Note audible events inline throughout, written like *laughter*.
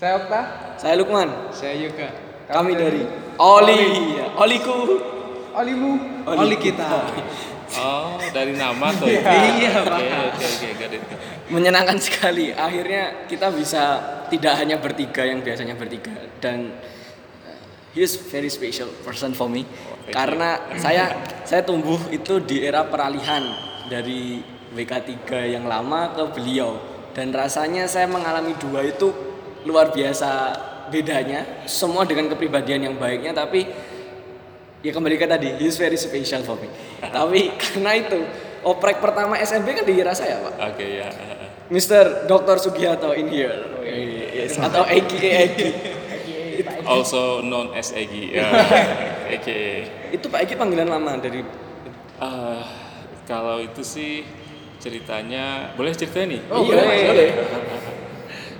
Saya Okta. Saya Lukman. Saya Yoga. Kami dari Oli. Oliku. Olimu. Oli kita. Oh, dari nama tuh. Iya, Oke, oke, oke, got it. Menyenangkan sekali. Akhirnya kita bisa tidak hanya bertiga yang biasanya bertiga dan uh, he is very special person for me thank karena saya saya tumbuh itu di era peralihan dari WK3 yang lama ke beliau dan rasanya saya mengalami dua itu luar biasa bedanya semua dengan kepribadian yang baiknya tapi ya kembali ke tadi he is very special for me *laughs* tapi karena itu oprek pertama SMB kan di saya pak Oke, ya. Mr. Dr. Sugiharto in here. Yes. Atau AKA Egi. *laughs* Also known as Egi. Ya. *laughs* Oke. Itu Pak Egi panggilan lama dari Ah, kalau itu sih ceritanya boleh cerita nih? Oh, boleh, boleh.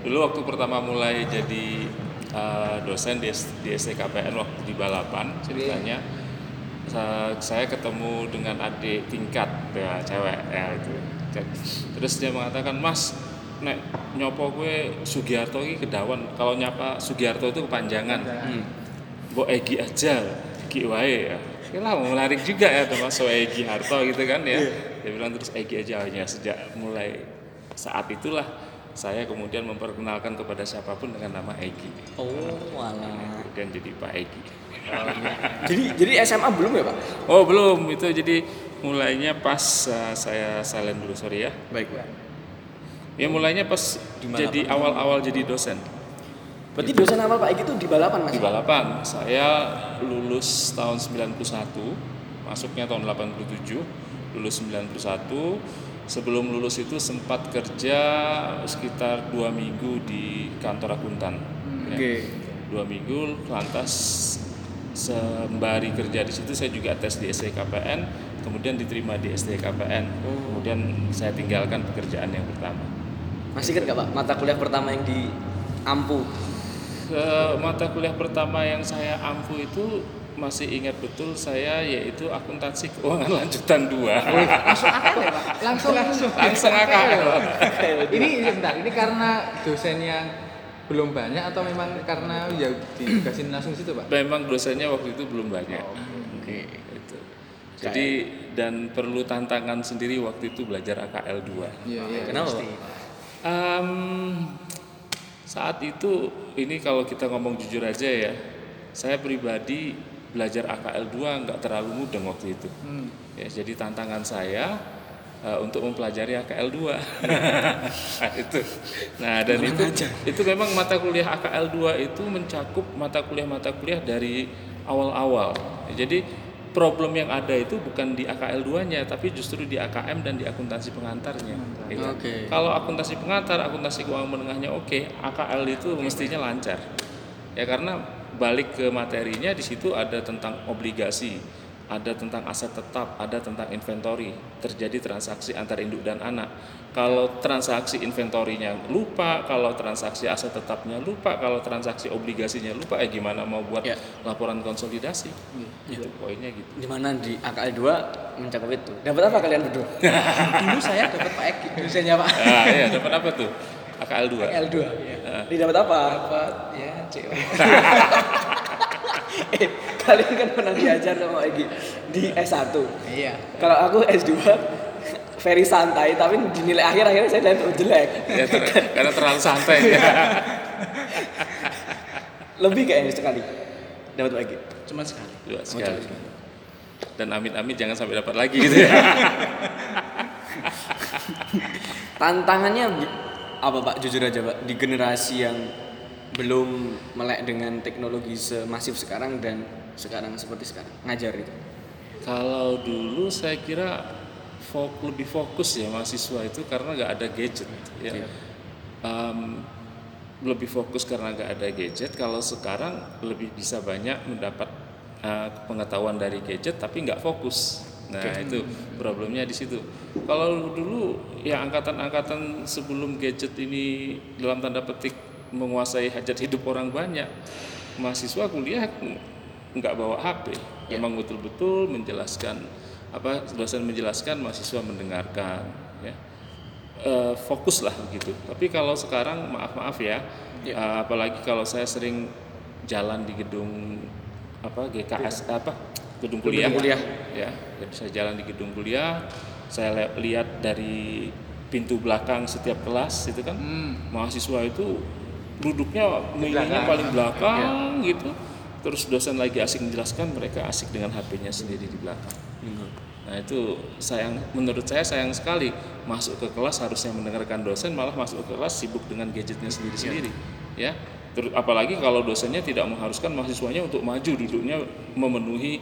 Dulu waktu pertama mulai jadi uh, dosen di, di STKPN waktu di balapan ceritanya sa- saya ketemu dengan adik tingkat ya cewek ya itu. Terus dia mengatakan mas nek nyopo gue Sugiharto ini kedawan. Kalau nyapa Sugiharto itu kepanjangan. Hmm. Mbok Egi aja Egi wae ya. Oke lah mau menarik juga ya termasuk Egi Harto gitu kan ya. Dia bilang terus Egi aja hanya sejak mulai saat itulah saya kemudian memperkenalkan kepada siapa pun dengan nama Egi Oh, walah. kemudian jadi Pak Egi Jadi jadi SMA belum ya, Pak? oh belum itu jadi mulainya pas uh, saya silent dulu sorry ya Baik, Pak. ya mulainya pas jadi awal-awal jadi dosen Berarti dosen awal Pak Egi itu di balapan, Mas? di balapan saya lulus tahun 91 masuknya tahun 87 lulus 91 sebelum lulus itu sempat kerja sekitar dua minggu di kantor akuntan Ya. Oke. dua minggu lantas sembari kerja di situ saya juga tes di STKPN kemudian diterima di STKPN kemudian saya tinggalkan pekerjaan yang pertama Masih ingat gak, Pak? Mata kuliah pertama yang di Ampu. ke mata kuliah pertama yang saya ampuh itu masih ingat betul saya yaitu akuntansi keuangan lanjutan dua Langsung akal ya Pak. Langsung langsung. langsung akal ini bentar, ini karena dosennya belum banyak atau memang karena ya dikasih langsung situ Pak? memang dosennya waktu itu belum banyak Oke. Itu. jadi dan perlu tantangan sendiri waktu itu belajar AKL 2 Iya iya. Kenapa, Pak? Em, saat itu ini kalau kita ngomong jujur aja ya saya pribadi belajar AKL 2 nggak terlalu mudah waktu itu. Hmm. ya jadi tantangan saya eh, untuk mempelajari AKL 2 nah, *laughs* itu. Nah dan itu itu memang mata kuliah AKL 2 itu mencakup mata kuliah-mata kuliah dari awal-awal. Jadi problem yang ada itu bukan di AKL 2-nya tapi justru di AKM dan di akuntansi pengantarnya. Gitu. Oke. kalau akuntansi pengantar akuntansi keuangan menengahnya oke AKL itu mestinya lancar. Ya karena balik ke materinya di situ ada tentang obligasi ada tentang aset tetap ada tentang inventory terjadi transaksi antar induk dan anak kalau transaksi inventorinya lupa kalau transaksi aset tetapnya lupa kalau transaksi obligasinya lupa eh gimana mau buat Ya. laporan konsolidasi itu poinnya gitu Di mana di AKL 2 mencakup itu. Dapat apa kalian berdua? *laughs* Dulu saya dapat Pak Eki dosennya Pak. ah iya dapat apa tuh AKL 2 L2 ya. Ini dapat apa? Dapat ya cewek. *laughs* Eh, kalian kan pernah diajar sama Egi di S1. Iya. Kalau aku S2 very santai tapi di nilai akhir akhirnya saya dapat jelek. ya, ter- karena terlalu santai ya. *laughs* Lebih kayaknya sekali. Dapat lagi. Cuma sekali. dua sekali dan amit-amit jangan sampai dapat lagi gitu ya *laughs* Tantangannya apa Pak? Jujur aja Pak, di generasi yang belum melek dengan teknologi semasif sekarang dan sekarang seperti sekarang ngajar itu. kalau dulu saya kira fok- lebih fokus ya mahasiswa itu karena nggak ada gadget ya Iya. Em, lebih fokus karena nggak ada gadget kalau sekarang lebih bisa banyak mendapat eh, pengetahuan dari gadget tapi nggak fokus nah itu problemnya di situ. Kalau dulu ya angkatan-angkatan sebelum gadget ini dalam tanda petik menguasai hajat hidup orang banyak mahasiswa kuliah nggak bawa HP memang betul-betul menjelaskan apa dosen menjelaskan mahasiswa mendengarkan ya. Eh, fokus lah begitu. Tapi kalau sekarang maaf maaf ya, Iya. eh, apalagi kalau saya sering jalan di gedung apa GKS apa gedung kuliah, Gedung kuliah. ya jadi saya jalan di gedung kuliah. Saya lihat dari pintu belakang setiap kelas itu kan. Hmm. mahasiswa itu duduknya milihnya paling belakang gitu. Terus dosen lagi asik menjelaskan mereka asik dengan HP-nya sendiri di belakang. Nah itu sayang menurut saya sayang sekali. Masuk ke kelas harusnya mendengarkan dosen malah masuk ke kelas sibuk dengan gadgetnya sendiri-sendiri ya. Terus apalagi kalau dosennya tidak mengharuskan mahasiswanya untuk maju duduknya memenuhi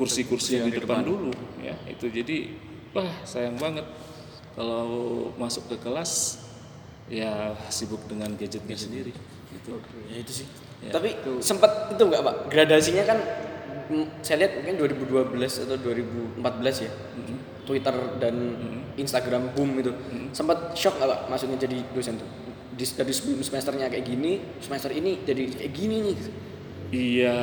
kursi-kursi yang di depan dulu ya itu jadi wah sayang banget kalau masuk ke kelas ya sibuk dengan gadgetnya sendiri gitu Ya itu sih. Ya, Tapi sempat itu enggak Pak? Gradasinya kan mm, saya lihat mungkin 2012 atau 2014 ya. Twitter dan Instagram boom itu. Sempat shock nggak Pak maksudnya jadi dosen tuh? Di, dari sebelum semesternya kayak gini, semester ini jadi kayak gini nih gitu. Iya,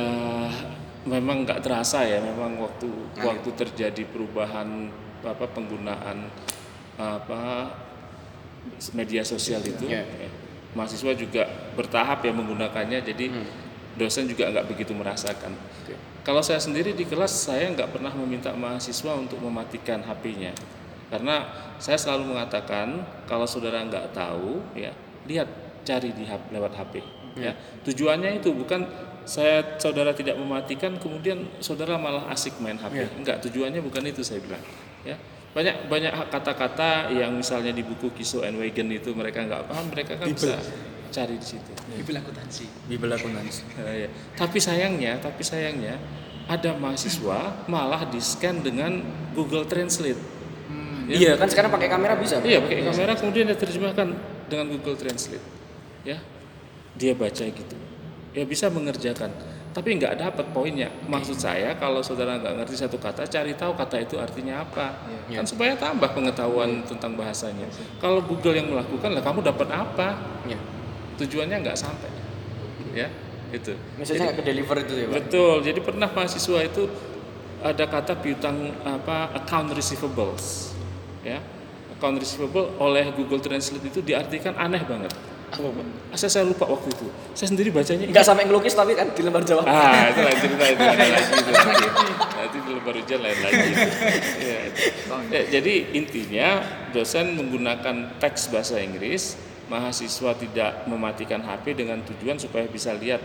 memang nggak terasa ya. Memang waktu Nah, waktu terjadi perubahan apa penggunaan apa media sosial itu, Iya. ya, mahasiswa juga bertahap ya menggunakannya. Jadi dosen juga nggak begitu merasakan. Oke. Kalau saya sendiri di kelas saya nggak pernah meminta mahasiswa untuk mematikan HP-nya, karena saya selalu mengatakan kalau saudara nggak tahu ya lihat cari di lewat HP. Ya tujuannya itu bukan saya saudara tidak mematikan kemudian saudara malah asik main HP. Enggak tujuannya bukan itu saya bilang. Ya banyak banyak kata-kata yang misalnya di buku Kiso and Wagen itu mereka nggak paham mereka kan bisa cari di situ. Bibel akuntansi. Bibel akuntansi. Eh, ya. Tapi sayangnya, tapi sayangnya ada mahasiswa malah di scan dengan Google Translate. Hmm. Iya kan sekarang pakai kamera bisa. Iya, pakai kamera kemudian dia terjemahkan dengan Google Translate. Ya, dia baca gitu. Ya bisa mengerjakan, tapi nggak dapat poinnya. Maksud saya kalau saudara nggak ngerti satu kata, cari tahu kata itu artinya apa. Iya. Kan supaya tambah pengetahuan tentang bahasanya. Kalau Google yang melakukan, lah kamu dapat apa? Iya. Tujuannya nggak sampai. Ya, itu. Misalnya ke deliver itu ya Pak. Betul. Jadi pernah mahasiswa itu ada kata piutang apa account receivables, ya. Account receivable oleh Google Translate itu diartikan aneh banget. Apa Pak? Saya saya lupa waktu itu. Saya sendiri bacanya Nggak sampai ngelukis tapi kan di lembar jawab. Ah, itu lain cerita itu lain lagi itu. *laughs* Nanti di lebar hujan lain lagi. Ya. Ya, jadi intinya dosen menggunakan teks bahasa Inggris, mahasiswa tidak mematikan HP dengan tujuan supaya bisa lihat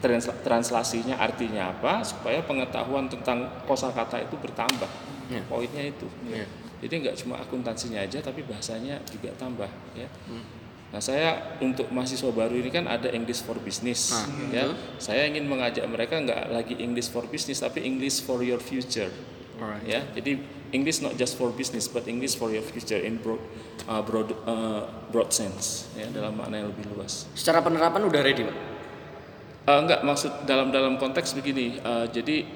trans- translasinya artinya apa, supaya pengetahuan tentang kosakata itu bertambah. Ya. Poinnya itu. Iya. Jadi nggak cuma akuntansinya aja, tapi bahasanya juga tambah. Ya. Hmm. Nah saya untuk mahasiswa baru ini kan ada English for Business, Ah, ya. Saya ingin mengajak mereka nggak lagi English for Business, tapi English for your future, Alright. ya. Jadi English not just for business, but English for your future in broad, uh, broad, uh, broad sense, ya dalam makna yang lebih luas. Secara penerapan udah ready Pak. Uh, enggak maksud dalam dalam konteks begini, uh, jadi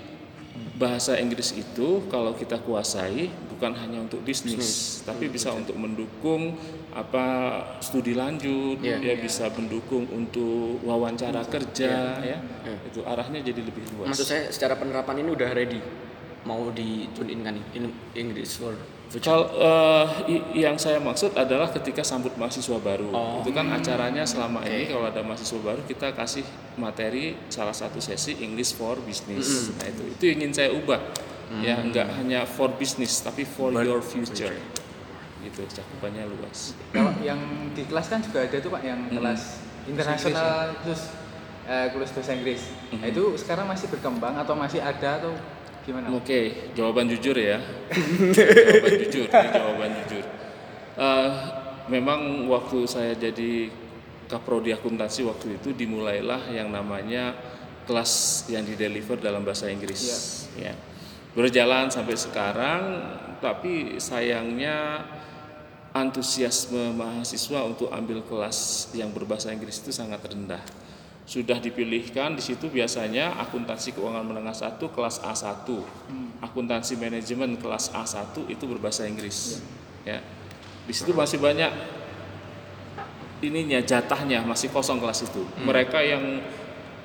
bahasa Inggris itu kalau kita kuasai bukan hanya untuk bisnis, tapi bisa untuk mendukung apa studi lanjut, Iya. ya bisa mendukung untuk wawancara kerja, ya itu arahnya jadi lebih luas. Maksud saya secara penerapan ini udah ready. Mau di tune in kan nih in English for Kalau eh, i- yang saya maksud adalah ketika sambut mahasiswa baru, Oh. itu kan acaranya selama ini kalau ada mahasiswa baru kita kasih materi salah satu sesi English for Business. Nah itu itu ingin saya ubah, ya nggak hanya for business tapi for your future, gitu cakupannya luas. Kalau yang di kelas kan juga ada tuh Pak yang Hmm. kelas internasional khusus eh, kelas bahasa Inggris. Nah, itu sekarang masih berkembang atau masih ada atau gimana? Oke, jawaban jujur ya. *laughs* jawaban jujur, jawaban jujur. Eh, memang waktu saya jadi kaprodi akuntansi waktu itu dimulailah yang namanya kelas yang dideliver dalam bahasa Inggris. Ya. Berjalan sampai sekarang, tapi sayangnya antusiasme mahasiswa untuk ambil kelas yang berbahasa Inggris itu sangat rendah. Sudah dipilihkan di situ biasanya akuntansi keuangan menengah 1 kelas A1. Akuntansi manajemen kelas A1 itu berbahasa Inggris. Ya. Di situ masih banyak ininya jatahnya masih kosong kelas itu. Mereka yang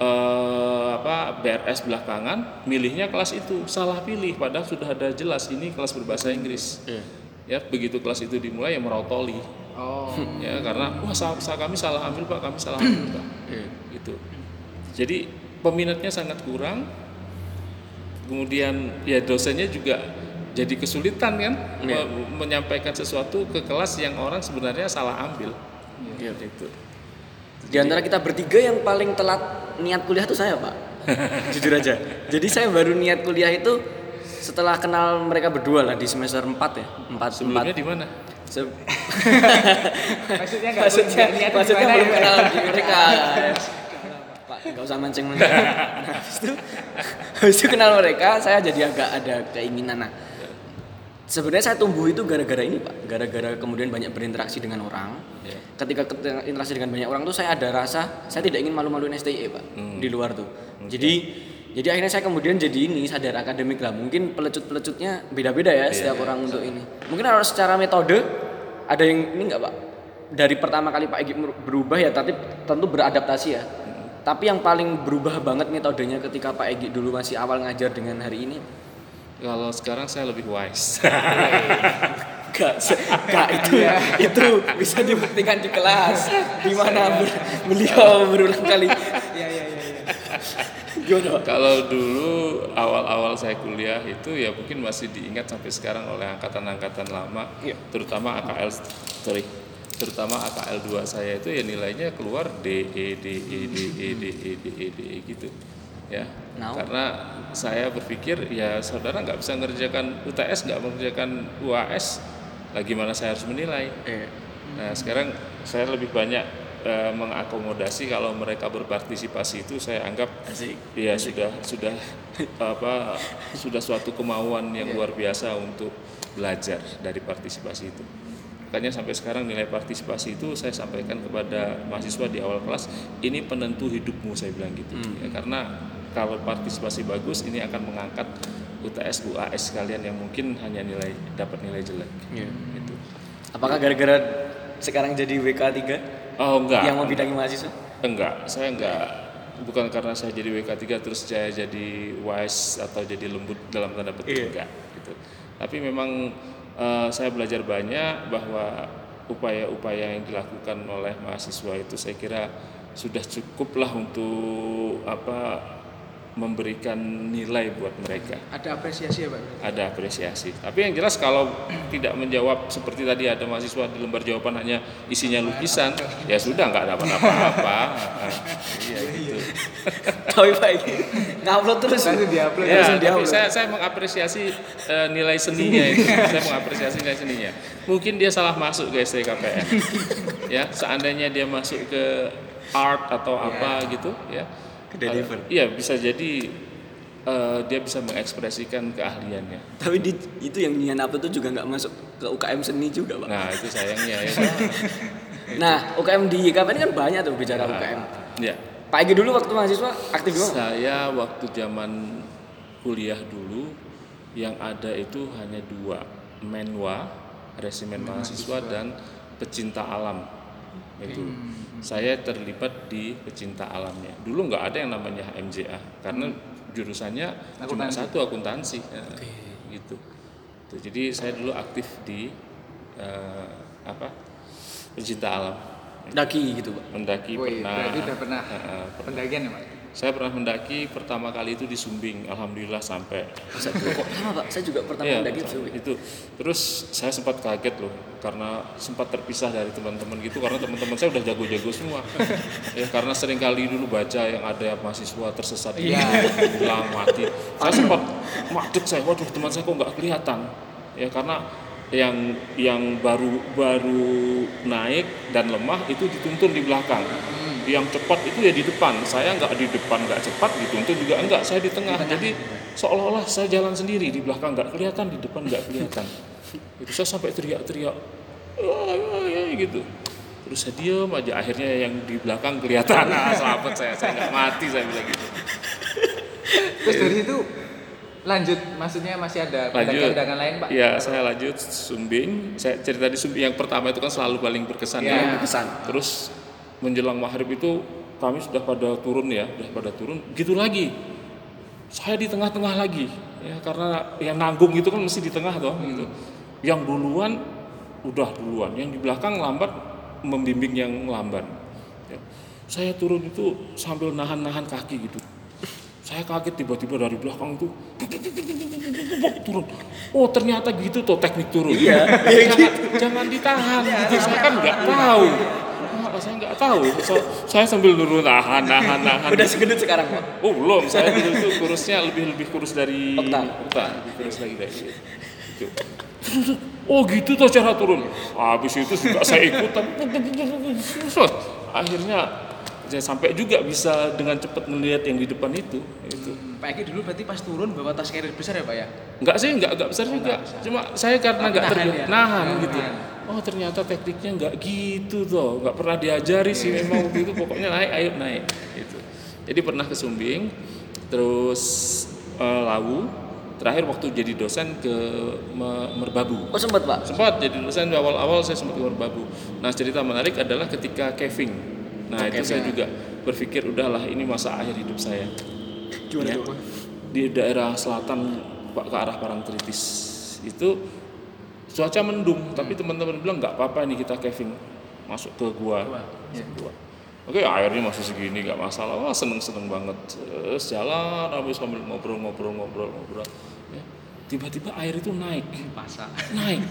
eh, apa BRS belakangan milihnya kelas itu salah pilih padahal sudah ada jelas ini kelas berbahasa Inggris. Iya. ya begitu kelas itu dimulai ya merotoli Oh. ya karena wah sa- sa- kami salah ambil pak kami salah ambil pak *clears throat* gitu jadi peminatnya sangat kurang kemudian ya dosennya juga jadi kesulitan kan Iya. me- menyampaikan sesuatu ke kelas yang orang sebenarnya salah ambil Iya. gitu Di antara kita bertiga yang paling telat niat kuliah tuh saya, Pak. *laughs* Jujur aja. Jadi saya baru niat kuliah itu setelah kenal mereka berdua lah di semester 4 ya. 4 sebelumnya 4. di mana *laughs* Maksudnya nggak maksudnya maksudnya gimana belum ya? kenal di mereka. Pak, nggak usah mancing mancing. Nah, habis itu, habis itu kenal mereka, saya jadi agak ada keinginan. Nah, sebenarnya saya tumbuh itu gara-gara ini pak, gara-gara kemudian banyak berinteraksi dengan orang. Ya. Ketika ket- interaksi dengan banyak orang tuh saya ada rasa saya tidak ingin malu-maluin STI pak Hmm. di luar tuh. Jadi jadi akhirnya saya kemudian jadi ini sadar akademik lah. Mungkin pelecut-pelecutnya beda-beda ya setiap orang untuk ini. Mungkin harus secara metode ada yang ini nggak pak? Dari pertama kali Pak mer- berubah ya, tapi tentu beradaptasi ya. Tapi yang paling berubah banget metodenya ketika Pak Egi dulu masih awal ngajar dengan hari ini. kalau sekarang saya lebih wise *laughs* Gak, gak itu itu bisa dibuktikan di kelas *laughs* di mana beliau berulang kali. Iya iya iya. iya. Gimana? Kalau dulu awal-awal saya kuliah itu ya mungkin masih diingat sampai sekarang oleh angkatan-angkatan lama, Iya. terutama AKL sorry, terutama AKL 2 saya itu ya nilainya keluar D E D E D E D E D E D E gitu. Ya. Now? Karena saya berpikir ya saudara nggak bisa ngerjakan UTS, nggak mengerjakan UAS, lagi mana saya harus menilai. Eh, Nah sekarang saya lebih banyak eh, mengakomodasi kalau mereka berpartisipasi itu saya anggap asik. ya sudah sudah apa sudah suatu kemauan yang luar biasa untuk belajar dari partisipasi itu. Makanya sampai sekarang nilai partisipasi itu saya sampaikan kepada mahasiswa di awal kelas ini penentu hidupmu saya bilang gitu. Ya, karena kalau partisipasi bagus ini akan mengangkat UTS UAS kalian yang mungkin hanya nilai dapat nilai jelek. Iya. Gitu. Apakah gara-gara sekarang jadi WK3 Oh enggak. yang membidangi mahasiswa? Enggak, saya enggak bukan karena saya jadi WK3 terus saya jadi wise atau jadi lembut dalam tanda petik Iya. enggak gitu. Tapi memang eh, saya belajar banyak bahwa upaya-upaya yang dilakukan oleh mahasiswa itu saya kira sudah cukuplah untuk apa memberikan nilai buat mereka Ada apresiasi ya Pak? ada apresiasi. Tapi yang jelas kalau tidak menjawab seperti tadi ada mahasiswa di lembar jawaban hanya isinya lukisan, ya sudah nggak dapat apa-apa. *laughs* Iya gitu. Tapi Pak Egi ngupload terus. Langsung diupload. Ya, Langsung tapi diupload. saya saya mengapresiasi eh, nilai seninya itu. *laughs* saya mengapresiasi nilai seninya. Mungkin dia salah masuk ke STKPN. *laughs* ya, seandainya dia masuk ke art atau apa gitu, ya. Ke deliver. Iya, bisa jadi eh, dia bisa mengekspresikan keahliannya. Tapi di, itu yang nian upload itu juga nggak masuk ke UKM seni juga Pak. Nah, itu sayangnya ya. *laughs* Nah, UKM di KPN kan banyak tuh bicara UKM. Ya, Pak Egi dulu waktu mahasiswa aktif di mana? saya waktu zaman kuliah dulu yang ada itu hanya dua, Menwa, resimen mahasiswa dan pecinta alam. Itu. Saya terlibat di pecinta alamnya. Dulu nggak ada yang namanya HMJA karena jurusannya cuma Akuntansi. satu akuntansi. Ya, Gitu. Tuh, jadi saya dulu aktif di eh, apa? Pecinta alam. Daki gitu Pak. Mendaki Wih, pernah. berarti udah pernah pernah. pendakian ya Pak? Saya pernah mendaki pertama kali itu di Sumbing, alhamdulillah sampai. Saya kok sama Pak, saya juga pertama Iya, mendaki betul. Suwi. itu. Terus saya sempat kaget loh, karena sempat terpisah dari teman-teman gitu, karena teman-teman saya udah jago-jago semua. *laughs* ya karena sering kali dulu baca yang ada mahasiswa tersesat di hilang mati. Saya sempat madek saya, waduh teman saya kok nggak kelihatan. Ya karena yang yang baru baru naik dan lemah itu dituntun di belakang. Yang cepat itu ya di depan. Saya nggak di depan nggak cepat, dituntun juga enggak. Saya di tengah. Jadi seolah-olah saya jalan sendiri di belakang nggak kelihatan, di depan nggak kelihatan. *laughs* itu saya sampai teriak-teriak, gitu. Terus saya diem aja. Akhirnya yang di belakang kelihatan. Nah, selamat saya, saya nggak mati saya bilang gitu. Terus dari situ lanjut, maksudnya masih ada lanjut pendakian-pendakian lain Pak? ya saya lanjut Sumbing saya cerita di Sumbing yang pertama itu kan selalu paling berkesan Ya. ya Berkesan. terus menjelang maghrib itu kami sudah pada turun ya sudah pada turun. Gitu lagi. Saya di tengah-tengah lagi ya karena yang nanggung itu kan mesti di tengah toh gitu. Yang duluan udah duluan. Yang di belakang lambat membimbing yang lamban Ya. saya turun itu sambil nahan-nahan kaki gitu. Saya kaget tiba-tiba dari belakang itu turun. Oh ternyata gitu tuh teknik turun. Iya, jangan, jangan ditahan gitu. Saya kan nggak tahu Wah, saya nggak tahu So- saya sambil nurun nahan nahan nahan *laughs* Udah segendut sekarang Pak. Oh belum, saya dulu itu kurusnya lebih lebih kurus dari Okta. Okta, lebih kurus lagi dari itu. Gitu. Oh gitu tuh cara turun. Habis itu juga saya ikutan. Akhirnya saya sampai juga bisa dengan cepat melihat yang di depan itu. Itu. Pak Egi dulu berarti pas turun bawa tas carrier besar ya Pak ya? Enggak sih, enggak enggak besar juga. Cuma saya karena enggak Nahan terbiasa ya? nahan Nahan. gitu. Oh ternyata tekniknya enggak gitu tuh, enggak pernah diajari sih memang waktu itu pokoknya naik ayo naik gitu. Jadi pernah ke Sumbing, terus eh, Lawu, terakhir waktu jadi dosen ke Me- Merbabu. Oh sempat Pak. Sempat jadi dosen di awal-awal saya sempat ke Merbabu. Nah cerita menarik adalah ketika caving. Nah itu saya juga berpikir udahlah ini masa akhir hidup saya. Gimana Ya. Di daerah selatan Pak ke arah Parangtritis itu cuaca mendung, tapi teman-teman bilang nggak apa-apa ini kita caving masuk ke gua. Masuk ke gua. Oke airnya masih segini nggak masalah, wah seneng seneng banget. Terus jalan habis sambil ngobrol-ngobrol ngobrol-ngobrol. Ya. Tiba-tiba air itu naik, Pasak. naik,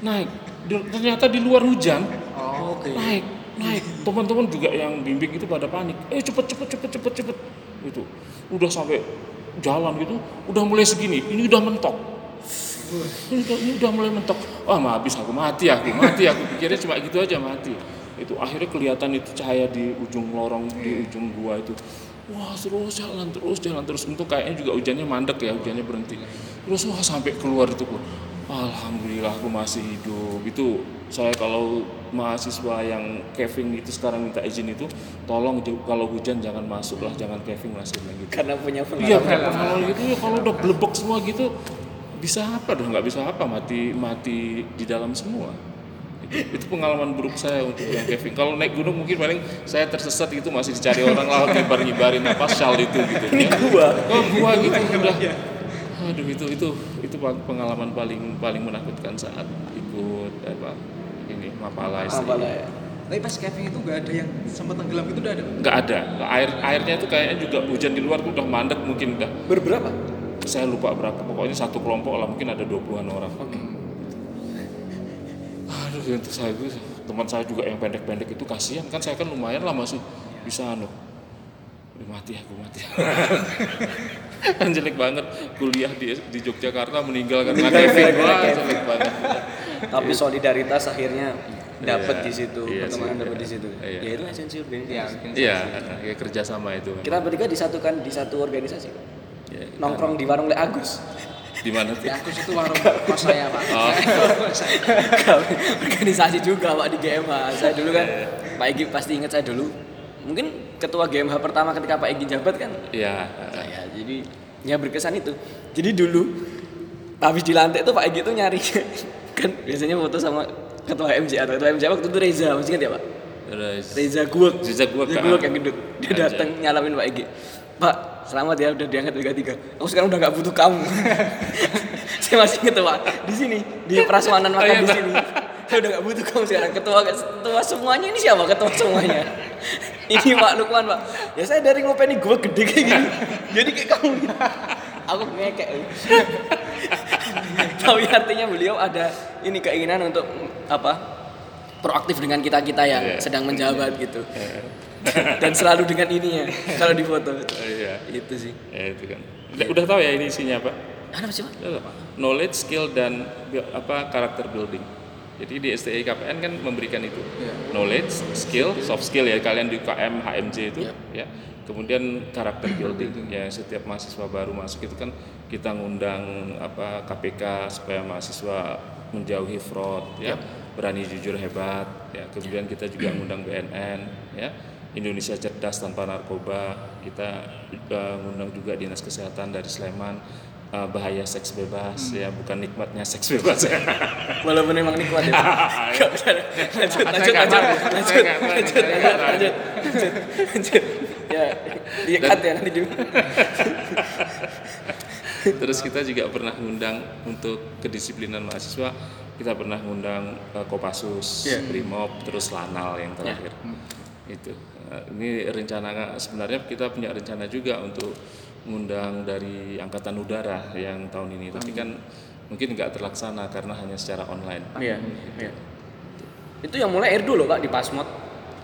naik. Di- Ternyata di luar hujan, Oh, oke. naik naik teman-teman juga yang bimbing itu pada panik eh cepet cepet cepet cepet cepet itu udah sampai jalan gitu udah mulai segini ini udah mentok ini udah, mulai mentok. Wah mah habis aku mati aku mati aku pikirnya cuma gitu aja mati. Itu akhirnya kelihatan itu cahaya di ujung lorong di ujung gua itu. Wah terus jalan terus jalan terus. Untuk kayaknya juga hujannya mandek ya hujannya berhenti. Terus wah sampai keluar itu gua. Alhamdulillah aku masih hidup. Itu saya kalau mahasiswa yang caving itu sekarang minta izin itu, tolong kalau hujan jangan masuk lah, jangan caving lah gitu. Karena punya Iya, pengalaman. kayak pengalaman. gitu. Ya kalau udah blebek semua gitu bisa apa dong? Nggak bisa apa mati mati di dalam semua. Itu, itu pengalaman buruk saya untuk yang caving. Kalau naik gunung mungkin paling saya tersesat gitu masih dicari orang lawan nyebar nyebarin apa shawl itu gitu. Ini gua. Oh gua gitu udah. Aduh itu itu itu pengalaman paling paling menakutkan saat ikut apa ini mapala istri. Apa lah ya? Tapi pas caving itu gak ada yang sempat tenggelam itu udah ada. Nggak ada. Air airnya itu kayaknya juga hujan di luar tuh udah mandek mungkin udah Berberapa? Saya lupa berapa pokoknya satu kelompok lah mungkin ada 20-an orang Oke. aduh itu saya itu teman saya juga yang pendek-pendek itu kasihan kan saya kan lumayan lah masih bisa anu Udah mati aku mati *laughs* kan jelek banget kuliah di di Yogyakarta meninggal karena caving wah jelek banget Tapi solidaritas akhirnya dapat Iya, di situ, iya pertemanan dapat iya. di situ. Iya. Ya itu esensi organisasi. Iya, mungkin iya ya kerja sama itu Kita bertiga disatukan di satu organisasi. Ya, Nongkrong di warung Le Agus. di mana tuh Ya aku situ warung kos saya Pak. Oh. *laughs* organisasi juga Pak di GMH. Saya dulu kan Pak Egi pasti ingat saya dulu. Mungkin ketua GMH pertama ketika Pak Egi jabat kan Iya. saya. Jadi ya berkesan itu. Jadi dulu habis dilantik tuh Pak Egi tuh nyari *laughs* kan biasanya foto sama ketua MJ atau ketua MJ waktu itu Reza, masih ingat ya Pak? Reza Guwek. Reza Guwek, Reza. Guwek yang gendut. Dia datang nyalamin Pak Egi. Pak, selamat ya udah diangkat Liga 3. Aku sekarang udah gak butuh kamu. *laughs* Saya masih inget tuh, Pak. Di sini, di prasmanan makan Oh, iya, di sini. Saya udah gak butuh kamu sekarang. Ketua ketua semuanya ini siapa? Ketua semuanya. *laughs* ini Pak Lukman, Pak. Ya saya dari ngopeni gue gede kayak gini. Jadi kayak kamu. Aku ngekek. *laughs* Tapi artinya beliau ada ini keinginan untuk apa? proaktif dengan kita kita yang Iya. sedang menjabat gitu *laughs* dan selalu dengan ini ya kalau di foto iya. Itu sih. Ya itu kan. Udah, udah tahu ya ini isinya apa apa sih pak? Knowledge, skill dan apa karakter building. Jadi di STI KPN kan memberikan itu. Iya. knowledge, skill, soft skill ya. Kalian di KM HMJ itu Iya. ya. Kemudian karakter building. ya setiap mahasiswa baru masuk itu kan kita ngundang apa KPK supaya mahasiswa menjauhi fraud ya, berani jujur hebat ya. Kemudian kita juga ngundang BNN ya. Indonesia cerdas tanpa narkoba. Kita juga ngundang juga dinas kesehatan dari Sleman uh, bahaya seks bebas. Ya bukan nikmatnya seks bebas. Ya *laughs* walaupun memang nikmat ya. *laughs* Usah. lanjut lanjut lanjut. lanjut lanjut lanjut lanjut. Lanjut. Ya ya nanti di *laughs* Terus kita juga pernah ngundang untuk kedisiplinan mahasiswa, kita pernah ngundang eh, Kopassus, Iya. Brimob, terus Lanal yang terakhir. Itu. Eh, ini rencana sebenarnya kita punya rencana juga untuk ngundang dari angkatan udara yang tahun ini, tapi kan mungkin nggak terlaksana karena hanya secara online. Iya, iya. Itu yang mulai Erdo loh Pak di Pasmod.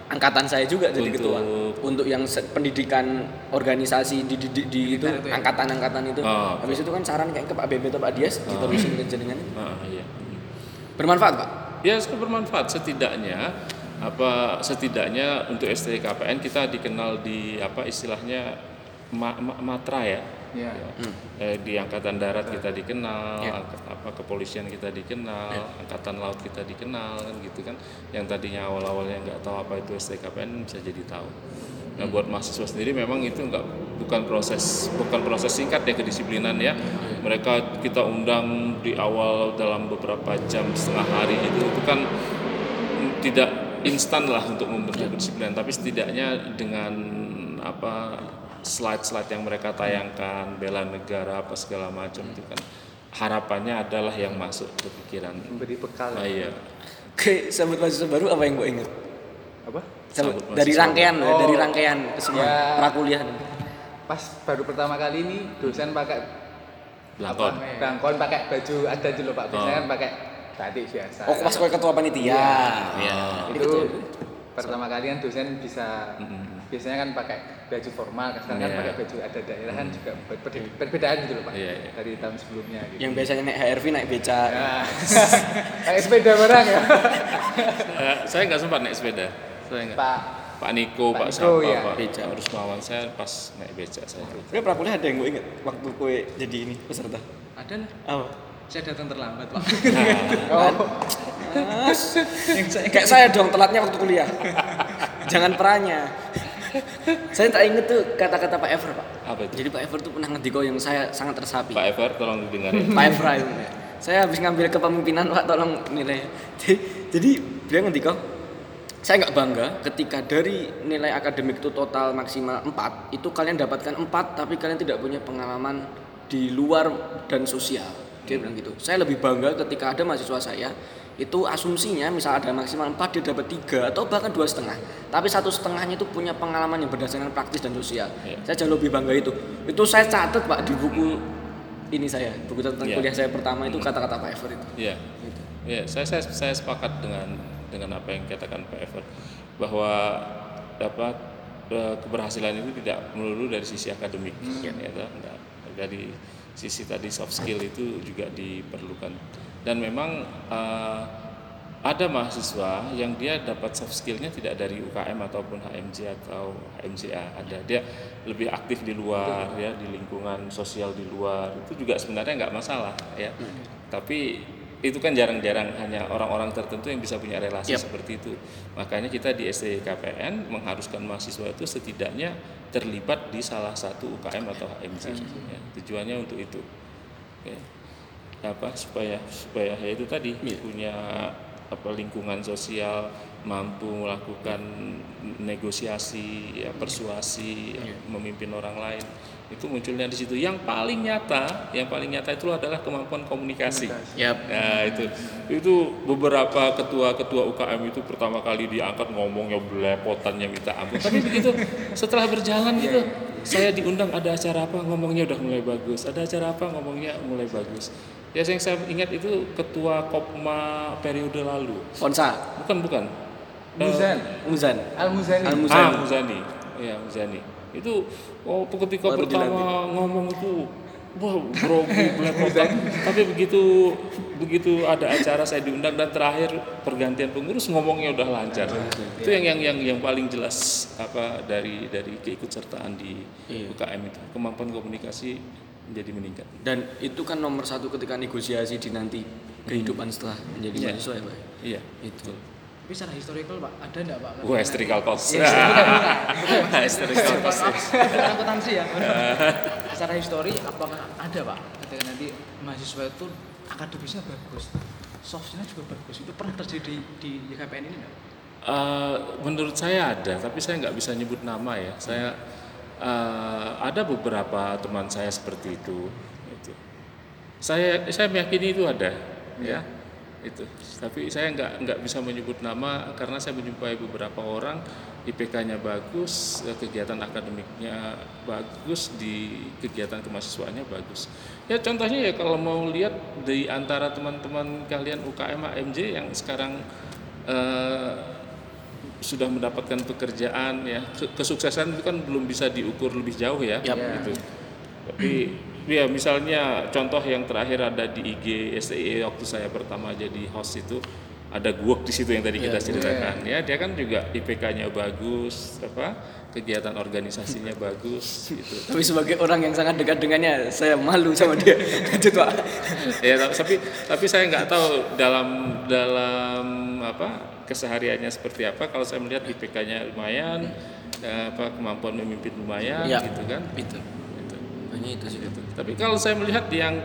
Angkatan saya juga jadi Untuk- ketua. Untuk yang pendidikan organisasi di, di, di, di itu itu ya? angkatan-angkatan itu. Oh, Habis itu kan saran kayak ke Pak Bebe atau Pak Dias diterusin ke jenengan. Ah, iya. Bermanfaat Pak. Ya bermanfaat setidaknya apa setidaknya untuk STKPN kita dikenal di apa istilahnya ma- ma- matra ya. Iya. Eh, di angkatan darat kita dikenal, Ya. angkat- apa kepolisian kita dikenal, angkatan laut kita dikenal kan gitu kan. Yang tadinya awal-awalnya nggak tahu apa itu STKPN bisa jadi tahu. Nah buat mahasiswa sendiri memang itu nggak bukan proses bukan proses singkat ya kedisiplinan ya. Mereka kita undang di awal dalam beberapa jam setengah hari itu itu kan tidak instan lah untuk membentuk kedisiplinan, tapi setidaknya dengan apa slide-slide yang mereka tayangkan bela negara apa segala macam itu kan harapannya adalah yang masuk ke pikiran. Memberi bekal. Nah, iya. Oke, sambut mahasiswa baru apa yang gue ingat? Apa? Sambut, Sambut dari rangkaian, loh, Oh. dari rangkaian semua Ya. prakuliah. Pas baru pertama kali ini dosen pakai Belangkon. apa, Belangkon pakai baju ada dulu Pak. Biasanya Oh. kan pakai batik biasa. Oh, pas gue ketua panitia. Iya. itu pertama kali kan dosen bisa biasanya kan pakai baju formal sekarang kan Iya. pakai baju ada daerah kan juga ber- ber- perbedaan gitu loh pak Iya, iya. dari tahun sebelumnya gitu. Yang biasanya naik HRV naik beca. Nah, *laughs* kayak sepeda barang ya Eh, saya nggak sempat naik sepeda. Saya nggak. pak Pak Niko, Pak Pak, Niko, siapa, iya. Pak Beca. Harus Mawan saya pas naik beca saya. Sebenarnya prakuliah ada yang gue inget waktu gue jadi ini peserta. Ada lah. Apa? Saya datang terlambat pak. oh saya Kayak saya dong telatnya waktu kuliah. Jangan perannya. Saya tak inget tuh kata-kata Pak Ever Pak. Apa itu? Jadi Pak Ever tuh pernah ngendiko yang saya sangat tersapi. Pak Ever tolong didengarin. Pak Evra itu. Saya habis ngambil kepemimpinan Pak tolong nilai. Jadi, jadi dia ngendiko saya nggak bangga ketika dari nilai akademik itu total maksimal 4 itu kalian dapatkan 4 tapi kalian tidak punya pengalaman di luar dan sosial dia bilang gitu. Saya lebih bangga ketika ada mahasiswa saya itu asumsinya misal ada maksimal 4 dia dapat tiga atau bahkan dua setengah. Tapi satu setengahnya itu punya pengalaman yang berdasarkan praktis dan sosial. Iya. saya jauh lebih bangga itu. Itu saya catat pak di buku ini saya buku catatan Iya. kuliah saya pertama itu kata-kata Pak Ever itu. Iya. Iya, saya, saya saya sepakat dengan dengan apa yang dikatakan Pak Ever bahwa dapat eh, keberhasilan itu tidak melulu dari sisi akademik, ya, toh, enggak. dari sisi tadi soft skill itu juga diperlukan. Dan memang eh, ada mahasiswa yang dia dapat soft skillnya tidak dari UKM ataupun HMJ atau HMJA ada. Dia lebih aktif di luar ya di lingkungan sosial di luar. Itu juga sebenarnya nggak masalah ya. Tapi itu kan jarang-jarang hanya orang-orang tertentu yang bisa punya relasi Yap. seperti itu. Makanya kita di STKPN mengharuskan mahasiswa itu setidaknya terlibat di salah satu UKM atau HMJ ya. tujuannya untuk itu. Oke. apa supaya supaya ya itu tadi punya apa lingkungan sosial mampu melakukan negosiasi ya persuasi ya, memimpin orang lain itu munculnya di situ yang paling nyata yang paling nyata itu adalah kemampuan komunikasi Yap. Nah itu itu beberapa ketua-ketua UKM itu pertama kali diangkat ngomongnya belepotan yang minta ampun. Tapi begitu setelah berjalan gitu saya diundang ada acara apa ngomongnya udah mulai bagus. Ada acara apa ngomongnya mulai bagus. Ya yang saya ingat itu ketua Kopma periode lalu. Fonsa Bukan bukan. Muzan Muzan Al Muzani Al Ah, Muzani Muzani. Iya, Muzani. Itu oh ketika Baru pertama ngomong itu wah *laughs* grogi belepotan. Tapi begitu begitu ada acara saya diundang dan terakhir pergantian pengurus ngomongnya udah lancar. Itu yang yang yang yang paling jelas apa dari dari keikutsertaan di Iya. UKM itu. Kemampuan komunikasi menjadi meningkat. dan itu kan nomor satu ketika negosiasi di nanti kehidupan setelah menjadi Iya. mahasiswa ya Pak Iya. itu Tapi secara historical pak, ada enggak pak? Wah, historical cost. Bukan, *laughs* bukan. Historical cost. Akuntansi ya. *laughs* secara histori apakah ada pak ketika nanti mahasiswa itu akademisnya bagus, soft skillnya juga bagus. Itu pernah terjadi di YKPN ini enggak? Eh, menurut saya ada, tapi saya nggak bisa nyebut nama ya. Saya eh, ada beberapa teman saya seperti itu. Itu. saya saya meyakini itu ada ya itu. Tapi saya nggak nggak bisa menyebut nama karena saya menjumpai beberapa orang IPK-nya bagus kegiatan akademiknya bagus di kegiatan kemahasiswaannya bagus. Ya contohnya ya kalau mau lihat di antara teman-teman kalian UKM AMJ yang sekarang eh, sudah mendapatkan pekerjaan ya Ke- kesuksesan itu kan belum bisa diukur lebih jauh ya Yap. gitu. Tapi ya misalnya contoh yang terakhir ada di IG STI waktu saya pertama jadi host itu ada guok di situ yang tadi kita ceritakan ya dia kan juga IPK-nya bagus apa kegiatan organisasinya *laughs* bagus gitu Tapi sebagai orang yang sangat dekat dengannya, saya malu sama dia. *laughs* Lanjut pak. ya tapi tapi saya nggak tahu dalam dalam apa kesehariannya seperti apa kalau saya melihat IPK-nya lumayan eh, apa kemampuan memimpin lumayan Ya. gitu kan Itu. Hanya itu sih. Gitu. Tapi kalau saya melihat yang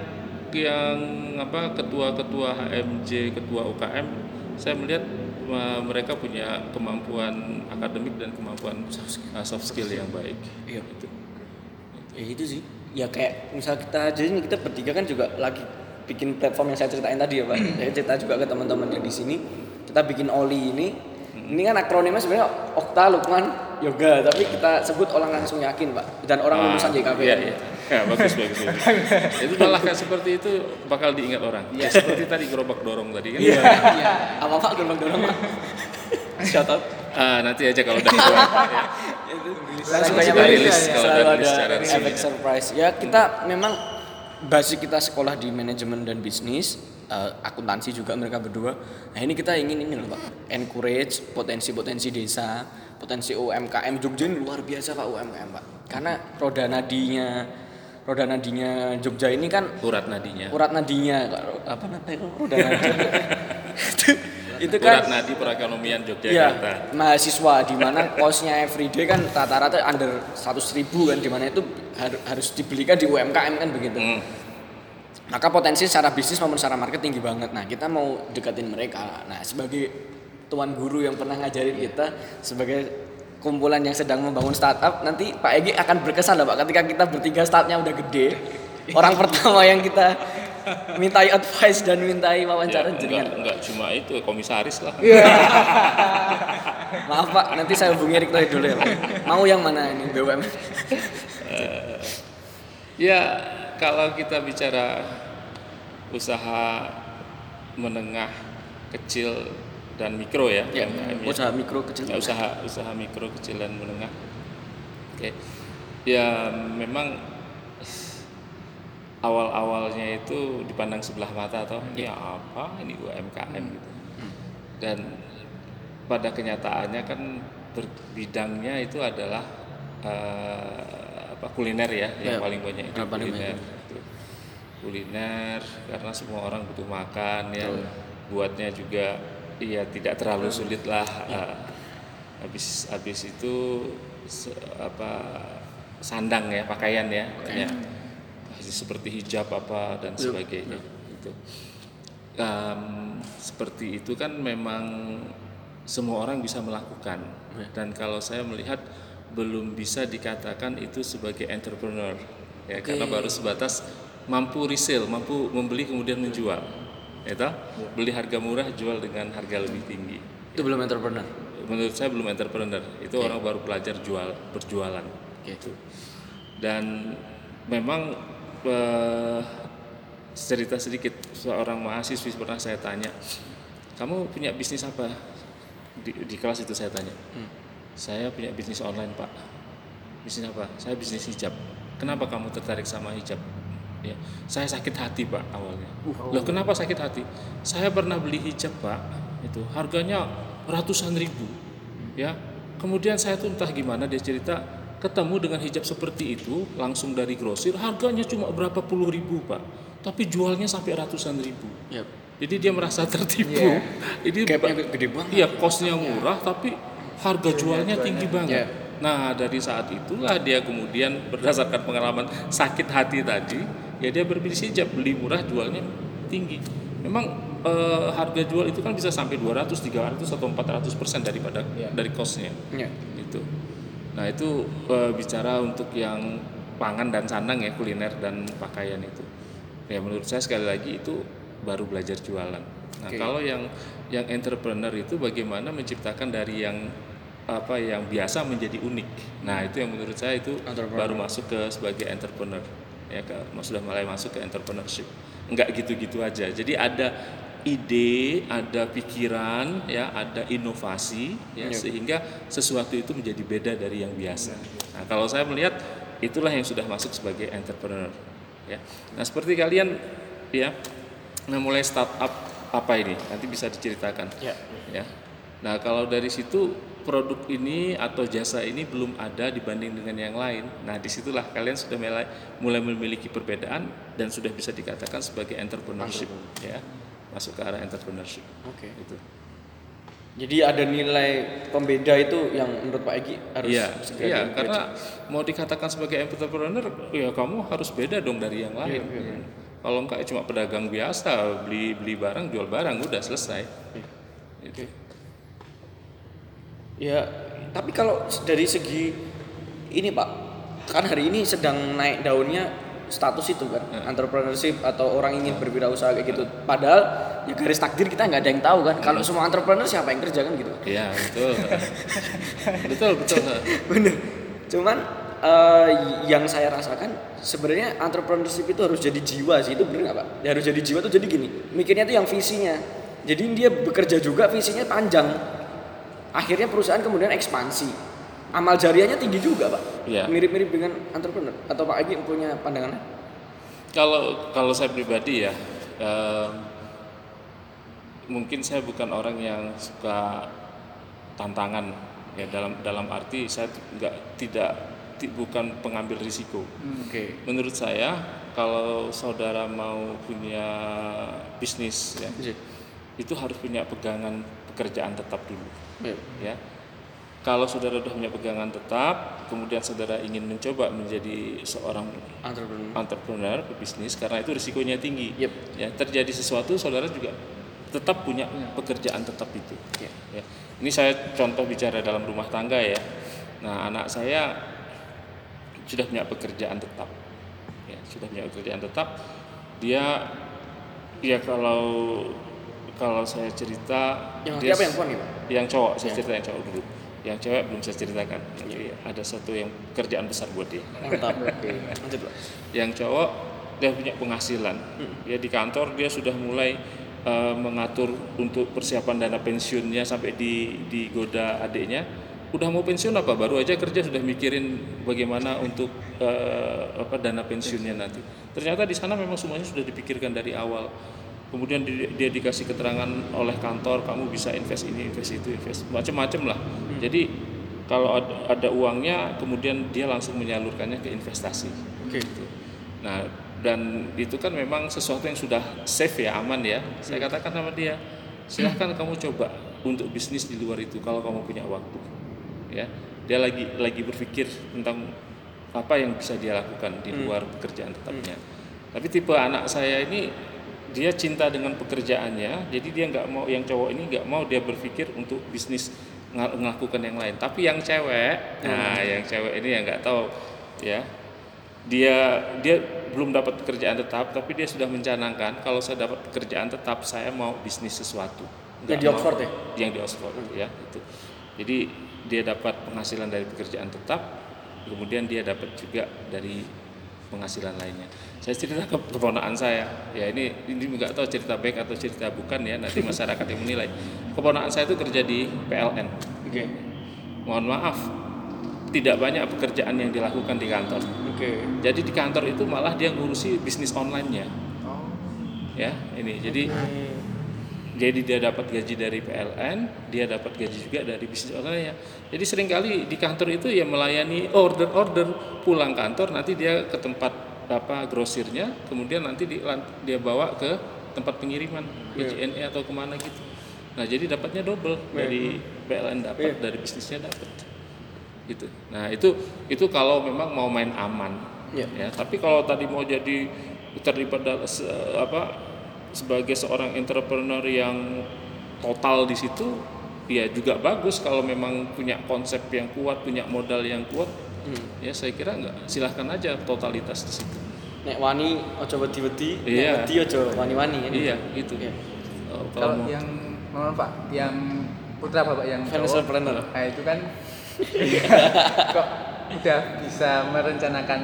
yang apa ketua-ketua HMJ, ketua UKM, saya melihat mereka punya kemampuan akademik dan kemampuan uh, soft skill yang baik. Iya. Gitu. Ya itu sih. Ya kayak misal kita aja ini kita bertiga kan juga lagi bikin platform yang saya ceritain tadi ya pak. *clears throat* Saya cerita juga ke teman-teman yang di sini. Kita bikin Oli ini. Ini kan akronimnya sebenarnya Okta Lukman Yoga, tapi kita sebut orang langsung yakin pak. Dan orang Ah, lulusan JKP. Iya, iya. Ya, bagus bagus. bagus. *laughs* itu malah kayak seperti itu bakal diingat orang. Ya, seperti tadi gerobak dorong tadi kan. Iya. Apa pak gelombang dorong pak? Shout out. Ah, nanti aja kalau udah keluar. ya. Langsung aja rilis, rilis, kalau udah rilis ada secara resmi. surprise. Ya kita memang basic kita sekolah di manajemen dan bisnis, eh, akuntansi juga mereka berdua. Nah ini kita ingin ini loh pak, encourage potensi-potensi desa, potensi UMKM Jogja ini luar biasa pak UMKM pak. Karena roda nadinya, roda nadinya Jogja ini kan Urat nadinya. urat nadinya apa namanya roda *laughs* nadi itu, itu kan Urat nadi perekonomian Ya, Yogyakarta. mahasiswa di mana kosnya everyday kan rata-rata under 100 ribu kan di mana itu har- harus dibelikan di UMKM kan begitu. Hmm. Maka potensi secara bisnis maupun secara market tinggi banget. Nah, kita mau deketin mereka. Nah, sebagai tuan guru yang pernah ngajarin kita sebagai kumpulan yang sedang membangun startup, nanti Pak Egi akan berkesan lah Pak ketika kita bertiga startupnya udah gede. *laughs* Orang pertama yang kita mintai advice dan mintai Ya, wawancara enggak, jenengan. enggak cuma itu komisaris lah. *laughs* Maaf Pak, nanti saya hubungi Erick Thohir dulu ya Pak. Mau yang mana ini BUMN? Ya, kalau kita bicara usaha menengah, kecil dan mikro ya, Ya, UMKM ya. usaha mikro kecil. Ya, usaha usaha mikro, kecil dan menengah. Oke. Ya, memang awal-awalnya itu dipandang sebelah mata atau Ya. ya apa ini UMKM Hmm. gitu. Dan pada kenyataannya kan bidangnya itu adalah eh, apa kuliner ya, yang Ya, paling banyak itu yang paling kuliner. banyak. Gitu. Kuliner karena semua orang butuh makan ya. Betul. Buatnya juga ya tidak terlalu sulit lah. Ya. eh, habis habis itu se- apa sandang ya pakaian ya kayak seperti hijab apa dan Iya, sebagainya itu Em, seperti itu kan memang semua orang bisa melakukan Iya. dan kalau saya melihat belum bisa dikatakan itu sebagai entrepreneur ya karena baru sebatas mampu resale mampu membeli kemudian menjual ya toh? beli harga murah jual dengan harga lebih tinggi. Itu belum entrepreneur. menurut saya belum entrepreneur. Itu orang baru belajar jual berjualan. Gitu. Dan memang eh, cerita sedikit seorang mahasiswi pernah saya tanya kamu punya bisnis apa? Di, di kelas itu saya tanya. Saya punya bisnis online pak. Bisnis apa? Saya bisnis hijab. Kenapa kamu tertarik sama hijab ya saya sakit hati pak awalnya loh kenapa sakit hati saya pernah beli hijab pak itu harganya ratusan ribu ya kemudian saya tuh entah gimana dia cerita ketemu dengan hijab seperti itu langsung dari grosir harganya cuma berapa puluh ribu pak tapi jualnya sampai ratusan ribu Yap. jadi dia merasa tertipu Iya. jadi Gapnya gede banget. Iya, kosnya murah tapi harga jualnya tinggi banget. Iya. Nah, dari saat itulah dia kemudian berdasarkan pengalaman sakit hati tadi, ya dia berbisnis hijab, beli murah, jualnya tinggi. Memang eh, harga jual itu kan bisa sampai 200, 300 atau 400 persen daripada dari kosnya. Ya. Gitu. Nah, itu eh, bicara untuk yang pangan dan sandang ya, kuliner dan pakaian itu. Ya menurut saya sekali lagi itu baru belajar jualan. Nah Oke. kalau yang yang entrepreneur itu bagaimana menciptakan dari yang apa yang biasa menjadi unik. Nah itu yang menurut saya itu baru masuk ke sebagai entrepreneur. Ya ke, sudah mulai masuk ke entrepreneurship. Enggak gitu-gitu aja. Jadi ada ide, ada pikiran, ya, ada inovasi, ya, Yep. sehingga sesuatu itu menjadi beda dari yang biasa. Nah, kalau saya melihat itulah yang sudah masuk sebagai entrepreneur, ya. Nah, seperti kalian, ya, nah mulai startup apa ini? Nanti bisa diceritakan, Ya. ya. Nah, kalau dari situ produk ini atau jasa ini belum ada dibanding dengan yang lain. Nah, di situlah kalian sudah mulai mulai memiliki perbedaan dan sudah bisa dikatakan sebagai entrepreneurship, ya, masuk ke arah entrepreneurship. Oke. Itu. Jadi ada nilai pembeda itu yang menurut Pak Egi harus Iya, segera iya, karena mau dikatakan sebagai entrepreneur, ya kamu harus beda dong dari yang lain. Iya, Kalau enggak ya cuma pedagang biasa, beli beli barang, jual barang, udah selesai. Iya. Itu. Ya, tapi kalau dari segi ini Pak, kan hari ini sedang naik daunnya status itu kan, entrepreneurship atau orang ingin berwirausaha kayak gitu. Padahal ya garis takdir kita nggak ada yang tahu kan. Kalau semua entrepreneur siapa yang kerja kan gitu. Iya, betul. betul, betul. *laughs* Bener. Cuman eh, yang saya rasakan sebenarnya entrepreneurship itu harus jadi jiwa sih itu bener nggak pak? Ya, harus jadi jiwa tuh jadi gini, mikirnya tuh yang visinya. Jadi dia bekerja juga visinya panjang. Akhirnya perusahaan kemudian ekspansi. Amal jariahnya tinggi juga pak. Iya. Mirip-mirip dengan entrepreneur. Atau Pak Egi punya pandangan? Kalau kalau saya pribadi ya, em, mungkin saya bukan orang yang suka tantangan ya dalam dalam arti saya nggak tidak ti- bukan pengambil risiko. Oke. Menurut saya kalau saudara mau punya bisnis ya Iya. itu harus punya pegangan pekerjaan tetap dulu Iya. ya. Kalau saudara sudah punya pegangan tetap, kemudian saudara ingin mencoba menjadi seorang Entrepreneur. entrepreneur pebisnis karena itu risikonya tinggi. Yep. Ya, terjadi sesuatu saudara juga tetap punya pekerjaan tetap itu. Iya. Ya. Ini saya contoh bicara dalam rumah tangga ya. Nah, anak saya sudah punya pekerjaan tetap. Ya, sudah punya pekerjaan tetap. Dia ya kalau kalau saya cerita Yang dia apa yang pak? yang cowok saya Ya. cerita yang cowok dulu. Yang cewek belum saya ceritakan. Nanti ada satu yang kerjaan besar buat dia. Mantap. Oke. Lanjut yang cowok dia punya penghasilan. Dia di kantor dia sudah mulai eh, mengatur untuk persiapan dana pensiunnya sampai di digoda adiknya. Udah mau pensiun apa? Baru aja kerja sudah mikirin bagaimana untuk eh, apa dana pensiunnya nanti. Ternyata di sana memang semuanya sudah dipikirkan dari awal kemudian di- dia dikasih keterangan oleh kantor kamu bisa invest ini invest itu invest macam-macam lah jadi kalau ada, ada uangnya kemudian dia langsung menyalurkannya ke investasi Oke. gitu. Nah, dan itu kan memang sesuatu yang sudah safe ya, aman ya. Saya katakan sama dia, silahkan kamu coba untuk bisnis di luar itu kalau kamu punya waktu. Ya, dia lagi lagi berpikir tentang apa yang bisa dia lakukan di luar pekerjaan tetapnya. Tapi tipe anak saya ini dia cinta dengan pekerjaannya, jadi dia nggak mau yang cowok ini nggak mau dia berpikir untuk bisnis melakukan yang lain. Tapi yang cewek, nah yang cewek ini yang nggak tahu ya. Dia dia belum dapat pekerjaan tetap tapi dia sudah mencanangkan kalau saya dapat pekerjaan tetap saya mau bisnis sesuatu. Yang di Oxford mau- ya? yang di Oxford ya itu. Jadi dia dapat penghasilan dari pekerjaan tetap kemudian dia dapat juga dari penghasilan lainnya saya cerita ke keponakan saya ya ini ini nggak tahu cerita baik atau cerita bukan ya nanti masyarakat yang menilai keponakan saya itu kerja di PLN Oke. mohon maaf tidak banyak pekerjaan yang dilakukan di kantor Oke. jadi di kantor itu malah dia ngurusi bisnis online-nya. Ya, ini. Jadi jadi dia dapat gaji dari PLN, dia dapat gaji juga dari bisnis online-nya. Jadi sering kali di kantor itu ya melayani order-order pulang kantor nanti dia ke tempat apa grosirnya, kemudian nanti di, dia bawa ke tempat pengiriman ke JNE atau ke mana gitu. Nah jadi dapatnya double dari PLN dapat, dari bisnisnya dapat gitu. Nah itu itu kalau memang mau main aman, Iya. ya. Tapi kalau tadi mau jadi terlibat dal- se- apa sebagai seorang entrepreneur yang total di situ, ya juga bagus kalau memang punya konsep yang kuat, punya modal yang kuat. Ya saya kira nggak silahkan aja totalitas di situ. nek wani ojo wedi-wedi, nek Iya. wedi ojo wani-wani kan. Iya, gitu. Iya. Oh, Kalau mau- yang mohon Pak, yang putra Bapak yang Financial planner. Nah, itu kan *laughs* *laughs* kok udah bisa merencanakan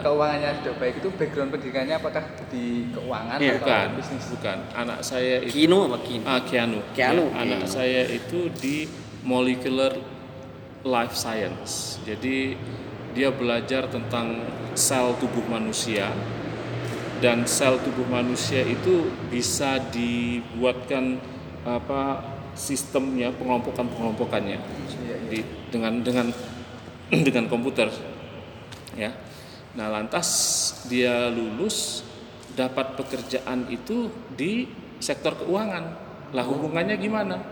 keuangannya sudah baik itu background pendidikannya apakah di keuangan Iya, atau bukan, bisnis? bukan. Anak saya itu Kino apa Kino? Ah, Keanu. Keanu, Ya, anak Keanu. saya itu di molecular life science. Jadi dia belajar tentang sel tubuh manusia dan sel tubuh manusia itu bisa dibuatkan apa sistemnya pengelompokan pengelompokannya Iya, iya. di, dengan dengan *clears throat* dengan komputer ya nah lantas dia lulus dapat pekerjaan itu di sektor keuangan. Lah hubungannya gimana?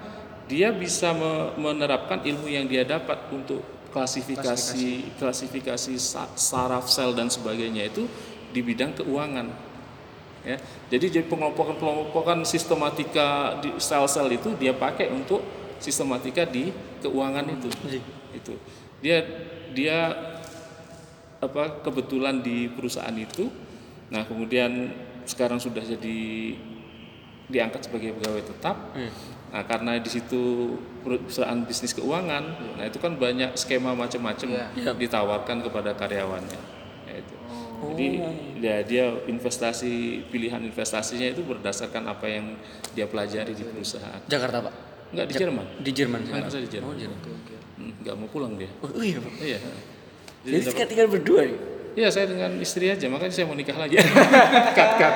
Dia bisa me- menerapkan ilmu yang dia dapat untuk klasifikasi klasifikasi. sa- saraf sel dan sebagainya itu di bidang keuangan. Ya jadi jadi pengelompokan pengelompokan sistematika di sel-sel itu dia pakai untuk sistematika di keuangan itu. Itu. Dia dia apa kebetulan di perusahaan itu nah kemudian sekarang sudah jadi diangkat sebagai pegawai tetap nah karena di situ perusahaan bisnis keuangan nah itu kan banyak skema macam-macam Iya. ditawarkan kepada karyawannya Ya, itu. jadi ya dia investasi pilihan investasinya itu berdasarkan apa yang dia pelajari di perusahaan Jakarta, Pak. Enggak di Jerman Di Jerman. Saya di Oh, Jerman Jerman. Hmm, nggak mau pulang dia Oh, iya, Pak. iya Jadi dapat- tinggal, berdua ya? Iya saya dengan istri aja makanya saya mau nikah lagi. *laughs* cut cut.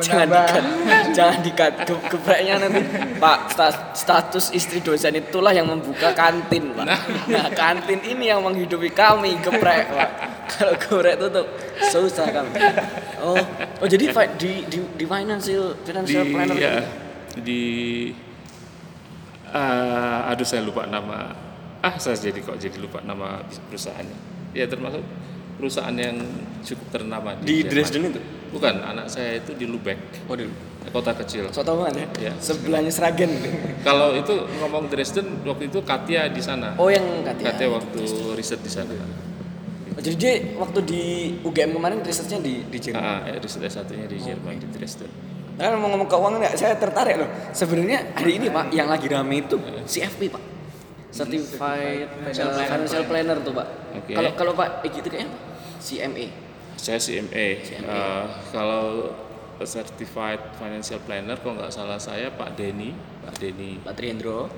Jangan nambah dikat, jangan dikat. Ge- Gebreknya nanti, Pak. sta- Status istri dosen itulah yang membuka kantin, Pak. Nah, kantin ini yang menghidupi kami, geprek, Pak. Kalau geprek tutup, susah kami. Oh, oh jadi fi- di di di financial Di financial planner ya, di ah, aduh saya lupa nama. Ah saya jadi kok jadi lupa nama perusahaannya. Ya termasuk perusahaan yang cukup ternama di Jerman. Dresden itu. Bukan anak saya itu di Lubeck Oh, dulu. kota kecil. So tau kan ya? Iya. Sebelahnya Sragen. Kalau itu ngomong Dresden waktu itu Katia di sana. Oh, yang Katia. Katia waktu riset di sana. Oh, jadi dia waktu di UGM kemarin risetnya di di Jerman. Ah, eh, riset S1-nya di Jerman di Dresden. Nah, mau ngomong keuangan ya, saya tertarik loh. Sebenarnya hari ini Pak, yang lagi rame itu CFP Pak. Certified Financial uh, Planner. Financial Planner tuh Pak. Oke. Kalau kalau Pak Egi itu kayaknya? CMA. Saya CMA. CMA. Eh, kalau certified financial planner kalau nggak salah saya Pak Denny, Pak Denny, Pak Trihendro,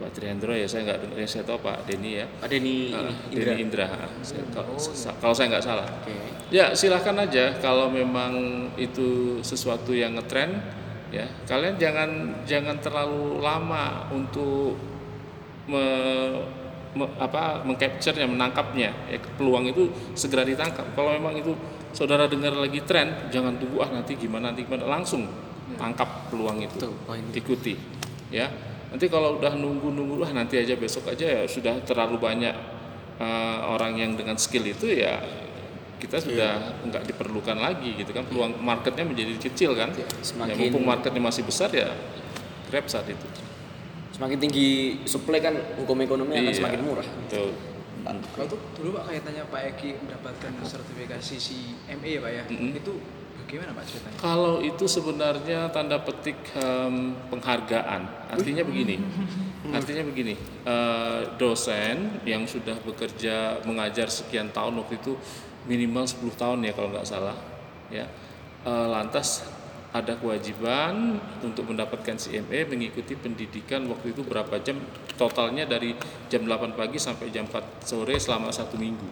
Pak Trihendro ya saya nggak dengar, ya saya tahu Pak Denny ya. Pak Denny Ah, ini Indra. Denny Indra. Saya- kalau, sa- kalau saya nggak salah. Oke. Ya silahkan aja kalau memang itu sesuatu yang ngetren ya kalian jangan jangan terlalu lama untuk me, me- apa mengcapture-nya menangkapnya. Ya, peluang itu segera ditangkap. Kalau memang itu saudara dengar lagi tren jangan tunggu ah nanti gimana nanti gimana langsung tangkap peluang itu. Tuh, ikuti. Ya nanti kalau udah nunggu nunggu ah nanti aja besok aja ya sudah terlalu banyak eh, orang yang dengan skill itu ya kita sudah nggak diperlukan lagi gitu kan. Peluang marketnya menjadi kecil kan. Ya, Semakin- mumpung marketnya masih besar ya grab saat itu Semakin tinggi supply kan hukum ekonomi akan Iya, semakin murah. betul. Kalau tuh dulu Pak kaitannya Pak Eki mendapatkan sertifikasi CMA ya Pak ya, Mm-mm. itu bagaimana Pak ceritanya? Kalau itu sebenarnya tanda petik em, penghargaan. Artinya begini. *laughs* Artinya begini. eh, dosen yang sudah bekerja mengajar sekian tahun waktu itu minimal 10 tahun ya kalau nggak salah. Ya. Eh, lantas ada kewajiban untuk mendapatkan CMA mengikuti pendidikan waktu itu berapa jam totalnya dari jam 8 pagi sampai jam 4 sore selama satu minggu.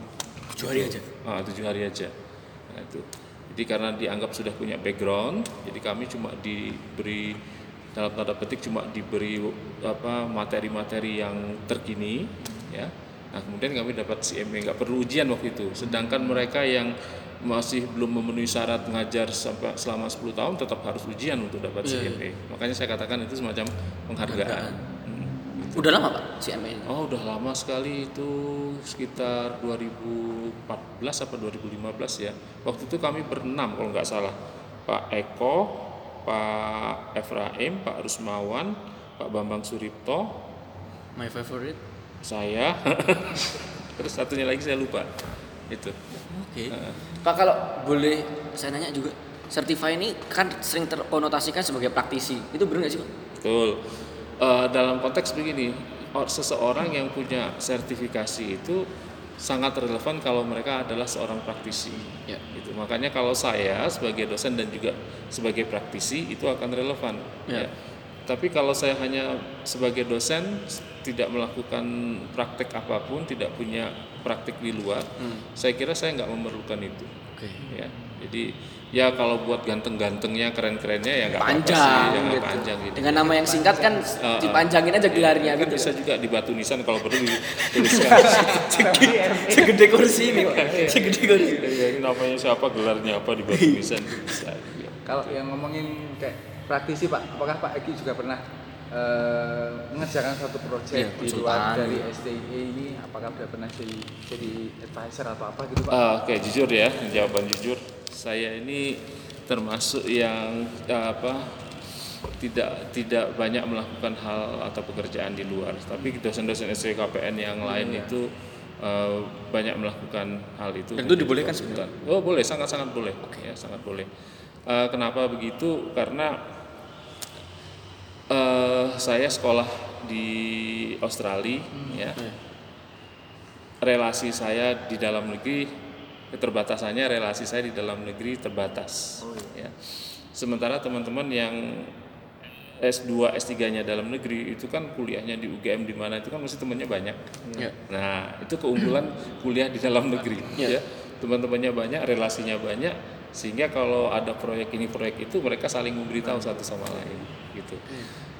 Tujuh hari aja. ah, tujuh hari aja. Nah, itu. Jadi karena dianggap sudah punya background jadi kami cuma diberi dalam tanda petik cuma diberi apa materi-materi yang terkini ya. Nah kemudian kami dapat CMA nggak perlu ujian waktu itu. Sedangkan mereka yang masih belum memenuhi syarat mengajar sampai selama 10 tahun tetap harus ujian untuk dapat CMA makanya saya katakan itu semacam penghargaan, Hmm. Udah lama Pak CMA ini? Oh udah lama sekali itu sekitar 2014 apa 2015 ya. Waktu itu kami berenam kalau nggak salah. Pak Eko, Pak Efraim, Pak Rusmawan, Pak Bambang Suripto, My favorite. saya. *laughs* Terus satunya lagi saya lupa. itu Oke. Pak kalau boleh saya nanya juga, Certify ini kan sering terkonotasikan sebagai praktisi. Itu benar nggak sih, Pak? betul Eh, dalam konteks begini or- seseorang yang punya sertifikasi itu sangat relevan kalau mereka adalah seorang praktisi Ya. gitu makanya kalau saya sebagai dosen dan juga sebagai praktisi itu akan relevan Ya. ya. tapi kalau saya hanya sebagai dosen tidak melakukan praktek apa pun tidak punya praktek di luar saya kira saya nggak memerlukan itu Oke. ya jadi ya kalau buat ganteng-gantengnya keren-kerennya ya nggak sih Panjang, ya nggak gitu. panjang gitu Dengan nama yang singkat kan Uh, dipanjangin aja gelarnya kan gitu. bisa juga di batu nisan kalau perlu dituliskan *laughs* Segede kursi ini, Pak. Segede kursi. ya, ini namanya siapa gelarnya apa di batu nisan bisa ya. Kalau yang ngomongin kayak praktisi Pak, apakah Pak Egi juga pernah eh, mengerjakan satu proyek Iya, di luar dari SDIE ini? Apakah sudah pernah jadi, jadi advisor atau apa gitu Pak? Ah, Oke, jujur ya, jawaban jujur. Saya ini termasuk yang eh, apa tidak tidak banyak melakukan hal atau pekerjaan di luar. Tapi dosen-dosen SKPN yang lain itu eh, banyak melakukan hal itu. Dan itu dibolehkan Konsultan. Oh boleh, sangat-sangat boleh. Ya, sangat boleh. Eh, kenapa begitu? Karena eh, saya sekolah di Australia, ya. relasi saya di dalam negeri keterbatasannya relasi saya di dalam negeri terbatas ya. Sementara teman-teman yang S2 S3-nya dalam negeri itu kan kuliahnya di UGM di mana itu kan mesti temannya banyak. Ya. nah itu keunggulan kuliah di dalam negeri Ya. ya. Teman-temannya banyak relasinya banyak sehingga kalau ada proyek ini proyek itu mereka saling memberitahu satu sama lain gitu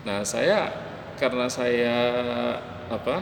nah saya karena saya apa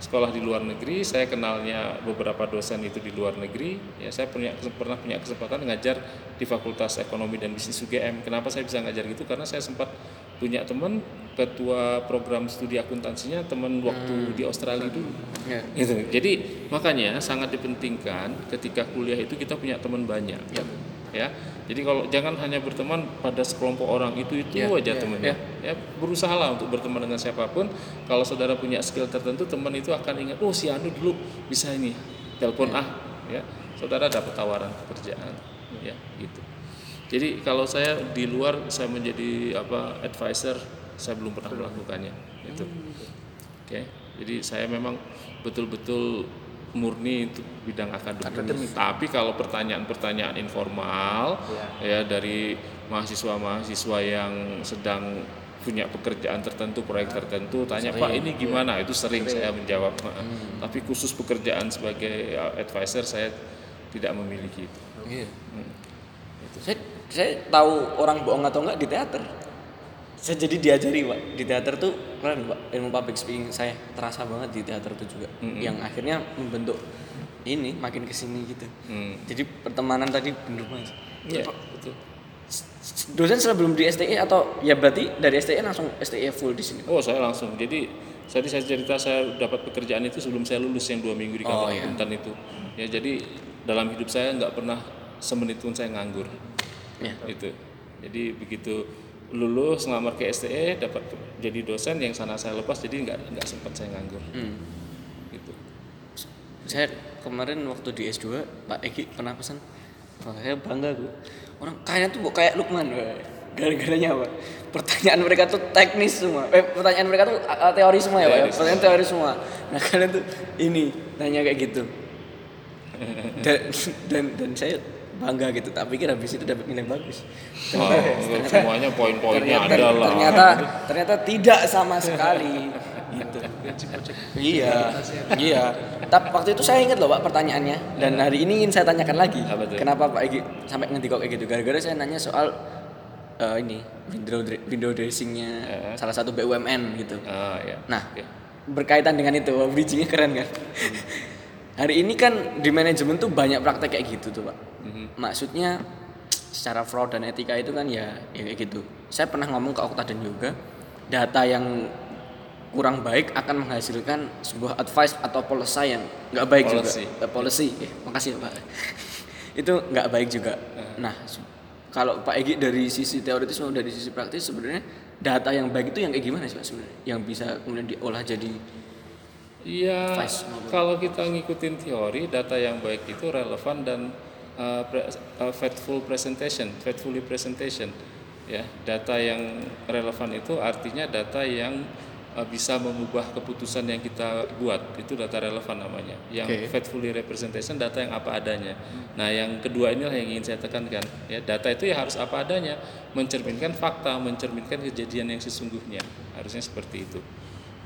sekolah di luar negeri, saya kenalnya beberapa dosen itu di luar negeri. Ya, saya punya pernah punya kesempatan ngajar di Fakultas Ekonomi dan Bisnis UGM. Kenapa saya bisa ngajar gitu? Karena saya sempat punya teman ketua program studi akuntansinya teman waktu di Australia dulu. Ya. Gitu. Jadi makanya sangat dipentingkan ketika kuliah itu kita punya teman banyak. Ya. Ya. Jadi kalau jangan hanya berteman pada sekelompok orang itu itu Ya, aja ya, temannya. Ya. berusahalah untuk berteman dengan siapa pun. Kalau saudara punya skill tertentu, teman itu akan ingat, oh si Anu dulu bisa ini, telepon ah, ya. Saudara dapat tawaran pekerjaan, ya gitu. Jadi kalau saya di luar saya menjadi apa advisor, saya belum pernah melakukannya. Itu. Oke. Jadi saya memang betul-betul murni untuk bidang akademik. Tapi kalau pertanyaan-pertanyaan informal ya dari mahasiswa-mahasiswa yang sedang punya pekerjaan tertentu, proyek tertentu, tanya Pak ini gimana? Itu sering saya menjawab. Tapi khusus pekerjaan sebagai uh, advisor saya tidak memiliki itu. Iya. Saya saya tahu orang bohong atau enggak di teater. Saya jadi diajari pak di teater tuh keren pak ilmu public speaking saya terasa banget di teater tuh juga yang akhirnya membentuk ini makin ke sini gitu. Hmm. Jadi pertemanan tadi bener banget. Iya, betul. Dosen sebelum di STE atau ya berarti dari STE langsung STE full di sini. Oh saya langsung. Jadi tadi saya cerita saya dapat pekerjaan itu sebelum saya lulus yang dua minggu di Oh, kantor iya. akuntan itu. Ya jadi dalam hidup saya nggak pernah semenit pun saya nganggur. Ya. Itu. Jadi begitu lulus ngelamar ke STE dapat jadi dosen yang sana saya lepas jadi nggak nggak sempat saya nganggur. Hmm. Gitu. Saya kemarin waktu di S2 Pak Egi pernah pesan saya bangga gue orang kayaknya tuh kayak Lukman gara-garanya apa pertanyaan mereka tuh teknis semua eh pertanyaan mereka tuh uh, teori semua ya Pak ya? Pertanyaan teori semua nah kalian tuh ini nanya kayak gitu *laughs* dan dan, dan saya bangga gitu. Tak pikir habis itu dapat nilai bagus. Wah, *laughs* semuanya poin-poinnya ternyata, ada lah. ternyata ternyata tidak sama sekali. *laughs* Gitu. Iya iya. Tapi waktu itu saya ingat loh pak pertanyaannya. Dan hari ini ingin saya tanyakan lagi. Kenapa pak Egi sampai ngerti kok kayak gitu? Gara-gara saya nanya soal eh, ini window window dressingnya Eh. salah satu BUMN gitu. Ah, ya. nah Oke. berkaitan dengan itu bridgingnya keren kan? Hari ini kan di manajemen tuh banyak praktek kayak gitu tuh pak maksudnya secara fraud dan etika itu kan ya, ya kayak gitu. Saya pernah ngomong ke Okta dan juga data yang kurang baik akan menghasilkan sebuah advice atau policy yang nggak baik Policy. juga Eh, policy. Eh, makasih ya pak. *laughs* Itu nggak baik juga. Nah se- kalau Pak Egi dari sisi teoritis maupun dari sisi praktis sebenarnya data yang baik itu yang kayak gimana sih pak sebenarnya? Yang bisa kemudian diolah jadi Iya, kalau kita ngikutin teori, data yang baik itu relevan dan uh, pre- uh, faithful presentation, faithfully presentation. Ya, data yang relevan itu artinya data yang uh, bisa mengubah keputusan yang kita buat. Itu data relevan namanya. Yang Oke. faithfully representation data yang apa adanya. Nah, yang kedua inilah yang ingin saya tekankan. Ya, data itu ya harus apa adanya, mencerminkan fakta, mencerminkan kejadian yang sesungguhnya. Harusnya seperti itu.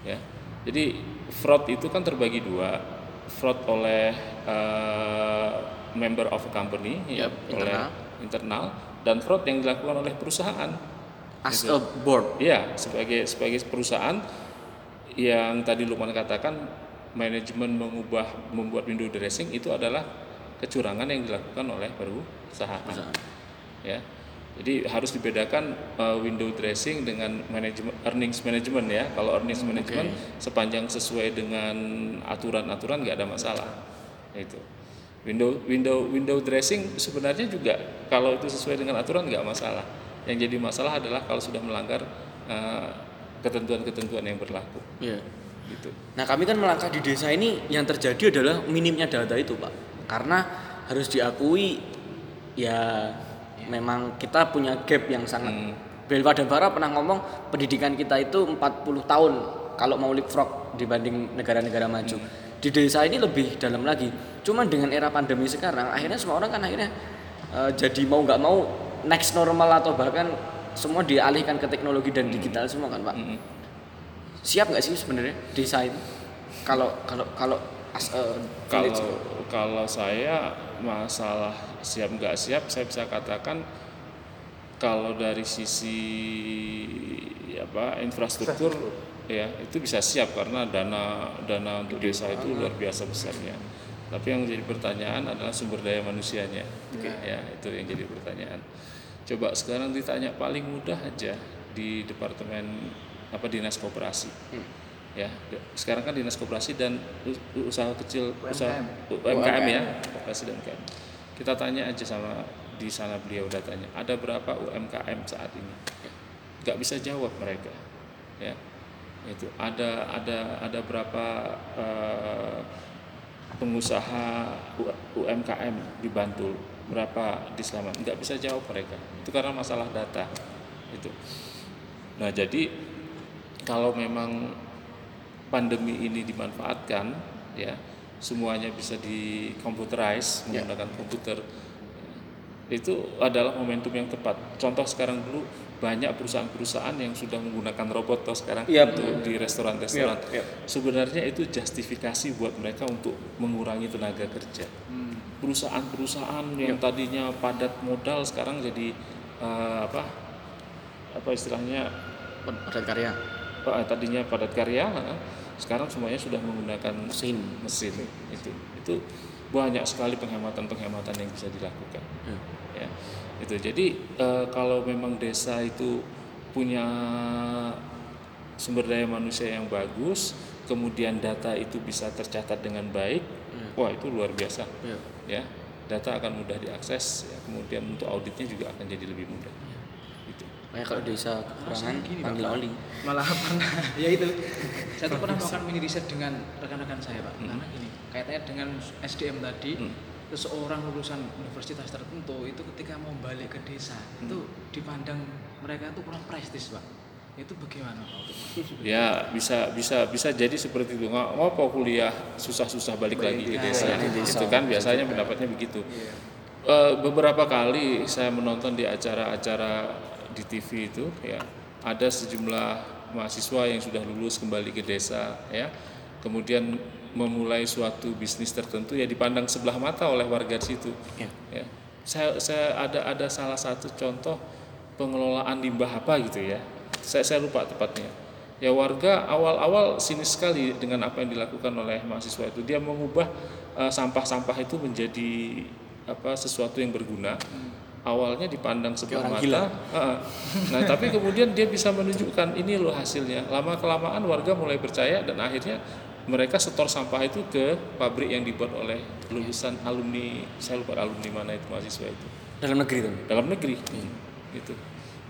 Ya. Jadi fraud itu kan terbagi dua, fraud oleh uh, member of a company, ya, Yap, oleh internal. internal, dan fraud yang dilakukan oleh perusahaan. As Gitu. a board. Iya, sebagai sebagai perusahaan yang tadi Lukman katakan manajemen mengubah membuat window dressing itu adalah kecurangan yang dilakukan oleh perusahaan. Ya. Jadi harus dibedakan uh, window dressing dengan manajemen earnings management ya. Kalau earnings management sepanjang sesuai dengan aturan-aturan nggak ada masalah. Itu. Window window window dressing sebenarnya juga kalau itu sesuai dengan aturan nggak masalah. Yang jadi masalah adalah kalau sudah melanggar uh, ketentuan-ketentuan yang berlaku. Iya. Gitu. Nah kami kan melangkah di desa ini yang terjadi adalah minimnya data itu pak Karena harus diakui ya memang kita punya gap yang sangat Hmm. Belva dan Bara pernah ngomong pendidikan kita itu 40 tahun kalau mau leapfrog dibanding negara-negara maju Di desa ini lebih dalam lagi. Cuman dengan era pandemi sekarang akhirnya semua orang kan akhirnya eh, jadi mau nggak mau next normal atau bahkan semua dialihkan ke teknologi dan digital semua kan pak? Mm-mm. siap nggak sih sebenarnya desain kalau kalau kalau as a village Kalau kalau saya masalah siap nggak siap, saya bisa katakan kalau dari sisi apa infrastruktur ya itu bisa siap karena dana dana untuk desa itu luar biasa besarnya. Tapi yang jadi pertanyaan adalah sumber daya manusianya. Ya, itu yang jadi pertanyaan. Coba sekarang ditanya paling mudah aja di departemen apa dinas koperasi. Ya, de- sekarang kan dinas koperasi dan us- usaha kecil usaha UMKM ya, koperasi dan UMKM. Kita tanya aja sama di sana beliau datanya, ada berapa UMKM saat ini? Nggak bisa jawab mereka. Ya. Itu ada ada ada berapa eh, pengusaha UMKM di Bantul, berapa di Sleman? Nggak bisa jawab mereka. Itu karena masalah data. Itu. Nah, jadi kalau memang pandemi ini dimanfaatkan ya semuanya bisa di computerize menggunakan komputer itu adalah momentum yang tepat. Contoh sekarang dulu banyak perusahaan-perusahaan yang sudah menggunakan robot toh sekarang Yap. untuk di restoran-restoran. Yap, yap. sebenarnya itu justifikasi buat mereka untuk mengurangi tenaga kerja. Perusahaan-perusahaan yang tadinya padat modal sekarang jadi eh, apa apa istilahnya padat karya. Pak, tadinya padat karya, sekarang semuanya sudah menggunakan mesin mesin. itu. Itu banyak sekali penghematan-penghematan yang bisa dilakukan. Hmm. Ya, itu. Jadi eh, kalau memang desa itu punya sumber daya manusia yang bagus, kemudian data itu bisa tercatat dengan baik, wah itu luar biasa. Iya. Ya, data akan mudah diakses, ya, kemudian untuk auditnya juga akan jadi lebih mudah. Gitu. kayak kalau desa kekurangan gini, panggil oli malah pernah *laughs* ya itu saya tuh pernah melakukan mini riset dengan rekan-rekan saya pak Hmm. karena gini kaitannya dengan SDM tadi Hmm. seseorang lulusan universitas tertentu itu ketika mau balik ke desa Hmm. itu dipandang mereka itu kurang prestis pak itu bagaimana pak Ya bisa bisa bisa jadi seperti itu nggak ngopo kuliah susah-susah balik lagi ke desa. di desa. Itu kan biasanya pendapatnya begitu. Eh, beberapa kali saya menonton di acara-acara di TV itu ya ada sejumlah mahasiswa yang sudah lulus kembali ke desa ya kemudian memulai suatu bisnis tertentu ya dipandang sebelah mata oleh warga di situ. Ya. ya. Saya saya ada ada salah satu contoh pengelolaan limbah apa gitu ya. Saya saya lupa tepatnya. Ya warga awal-awal sinis sekali dengan apa yang dilakukan oleh mahasiswa itu. Dia mengubah eh, sampah-sampah itu menjadi apa sesuatu yang berguna. Awalnya dipandang sebelah mata. gila. Heeh. nah tapi kemudian dia bisa menunjukkan ini loh hasilnya. Lama kelamaan warga mulai percaya dan akhirnya mereka setor sampah itu ke pabrik yang dibuat oleh lulusan alumni saya lupa alumni mana itu mahasiswa itu. Dalam negeri tuh dalam negeri. Gitu.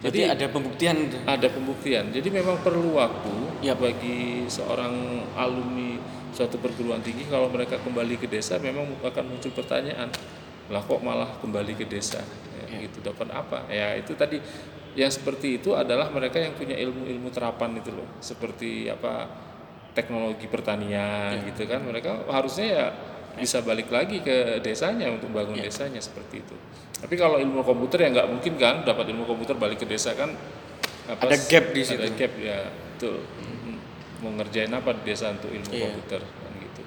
Jadi ada pembuktian? ada pembuktian. Jadi memang perlu waktu Yap. bagi seorang alumni suatu perguruan tinggi. Kalau mereka kembali ke desa memang akan muncul pertanyaan lah kok malah kembali ke desa? Ya, gitu. Dapat apa? Ya itu tadi. Yang seperti itu adalah mereka yang punya ilmu-ilmu terapan itu loh. Seperti apa teknologi pertanian gitu kan mereka harusnya ya bisa balik lagi ke desanya untuk bangun desanya seperti itu tapi kalau ilmu komputer ya nggak mungkin kan dapat ilmu komputer balik ke desa kan apa, Ada gap di ada situ. gap ya betul Mm. mau ngerjain apa di desa untuk ilmu Iya. komputer kan gitu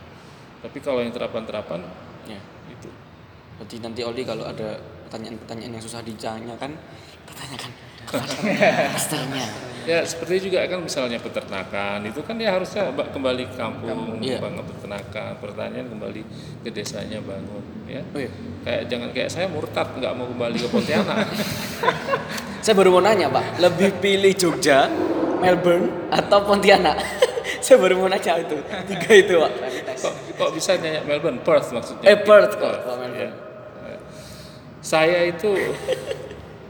tapi kalau yang terapan-terapan Ya. itu Berarti nanti Oli kalau ada pertanyaan-pertanyaan yang susah ditanyakan, pertanyakan masternya. Ya seperti juga kan misalnya peternakan itu kan dia harusnya ba- kembali ke kampung Iya. bangun peternakan pertanian kembali ke desanya bangun ya Oh iya. kayak jangan kayak saya murtad nggak mau kembali ke Pontianak *laughs* Saya baru mau nanya Pak, lebih pilih Jogja, Melbourne, atau Pontianak? *laughs* Saya baru mau nanya itu, tiga itu Pak. kok, kok bisa nanya Melbourne Perth maksudnya Eh Perth kok, Melbourne. ya. saya itu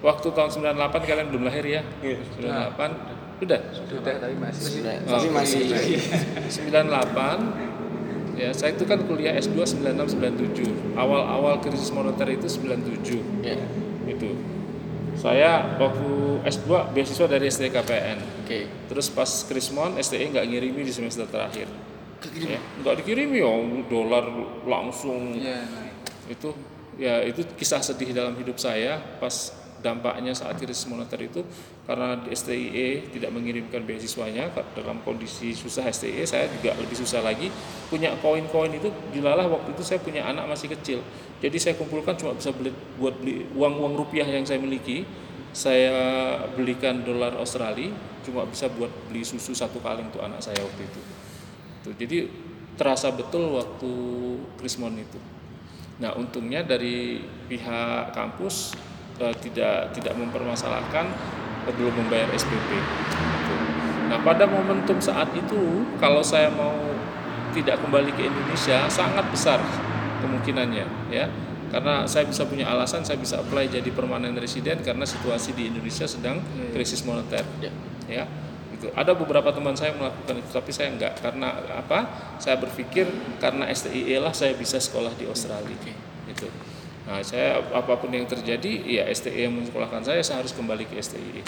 waktu tahun 98 kalian belum lahir ya? Iya. 98 udah Sudah? Tapi masih. Tapi masih 98 ya saya itu kan kuliah S2 96 97 awal-awal krisis moneter itu 97 Ya. itu. Saya waktu S2 beasiswa dari STKPN Oke. terus pas Krismon STE nggak ngirimi di semester terakhir. Ya, nggak dikirimi ya dolar langsung. Iya. nah. itu ya itu kisah sedih dalam hidup saya. Pas dampaknya saat krisis moneter itu karena STIE tidak mengirimkan beasiswanya dalam kondisi susah STIE saya juga lebih susah lagi. Punya koin-koin itu dilalah waktu itu saya punya anak masih kecil. Jadi saya kumpulkan cuma bisa beli buat beli uang-uang rupiah yang saya miliki. Saya belikan dolar Australia cuma bisa buat beli susu satu kaleng untuk anak saya waktu itu. Tuh, jadi terasa betul waktu Krismon itu. Nah, untungnya dari pihak kampus eh, tidak tidak mempermasalahkan eh, belum membayar SPP. Gitu. Nah, pada momentum saat itu kalau saya mau tidak kembali ke Indonesia sangat besar kemungkinannya ya. Karena saya bisa punya alasan saya bisa apply jadi permanen resident karena situasi di Indonesia sedang krisis moneter. Ya. Ya. Gitu. Ada beberapa teman saya melakukan itu tapi saya enggak karena apa? Saya berpikir karena STIE lah saya bisa sekolah di Australia. Gitu. Nah, saya apa pun yang terjadi ya STI yang menyekolahkan saya saya harus kembali ke STI.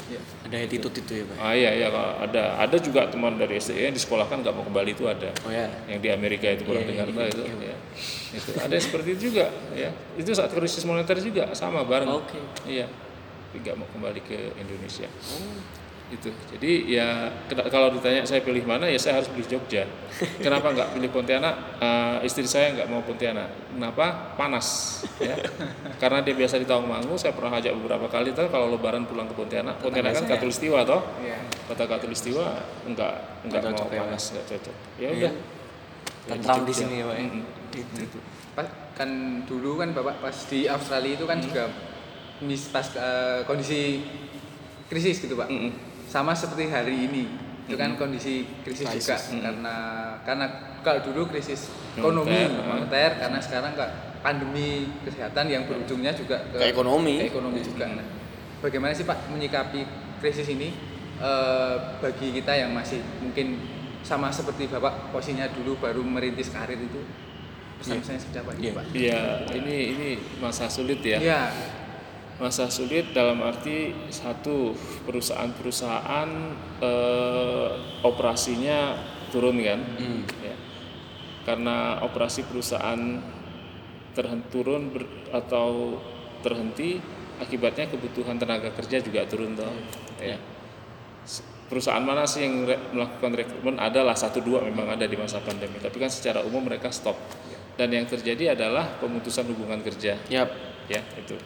Ada attitude itu ya Pak. Ah iya iya ada ada juga teman dari STI yang disekolahkan nggak mau kembali itu ada. Oh ya. Yang di Amerika itu pernah Iya, dengar nggak itu ya. Itu ada yang seperti itu juga ya. Itu saat krisis moneter juga sama bareng. Oke. Iya. Tapi nggak mau kembali ke Indonesia. Oh. Itu. Jadi ya kalau ditanya saya pilih mana ya saya harus pilih Jogja. *laughs* Kenapa nggak pilih Pontianak? Eh, istri saya nggak mau Pontianak. Kenapa? Panas. Ya. *laughs* Karena dia biasa di Tawangmangu. Saya pernah ajak beberapa kali tuh kalau Lebaran pulang ke Pontianak. Pontianak kan Katulistiwa toh. Iya. Kota Katulistiwa enggak enggak Nggak mau cocok ya, panas, enggak cocok. Ya Iya. udah. Tentram di sini ya Pak. ya. Itu. Pas, kan dulu kan bapak pas di Australia itu kan juga mis pas eh, kondisi krisis gitu pak Mm-mm. Sama seperti hari ini itu kan kondisi krisis, juga karena karena kalau dulu krisis ekonomi Moneter, moneter karena sekarang kak pandemi kesehatan yang berujungnya juga ke, Ke ekonomi. ke ekonomi juga Nah, bagaimana sih pak menyikapi krisis ini eh, bagi kita yang masih mungkin sama seperti bapak posisinya dulu baru merintis karir itu pesan-pesannya seperti apa Iya. pak? Iya, ini ini masa sulit ya. Iya. Masa sulit dalam arti satu perusahaan-perusahaan eh, operasinya turun kan, Hmm. ya. karena operasi perusahaan terhenti turun ber- atau terhenti, akibatnya kebutuhan tenaga kerja juga turun toh. Ya. S- Perusahaan mana sih yang re- melakukan rekrutmen? Adalah satu dua memang ada di masa pandemi, tapi kan secara umum mereka stop. Dan yang terjadi adalah pemutusan hubungan kerja Yap. ya itu.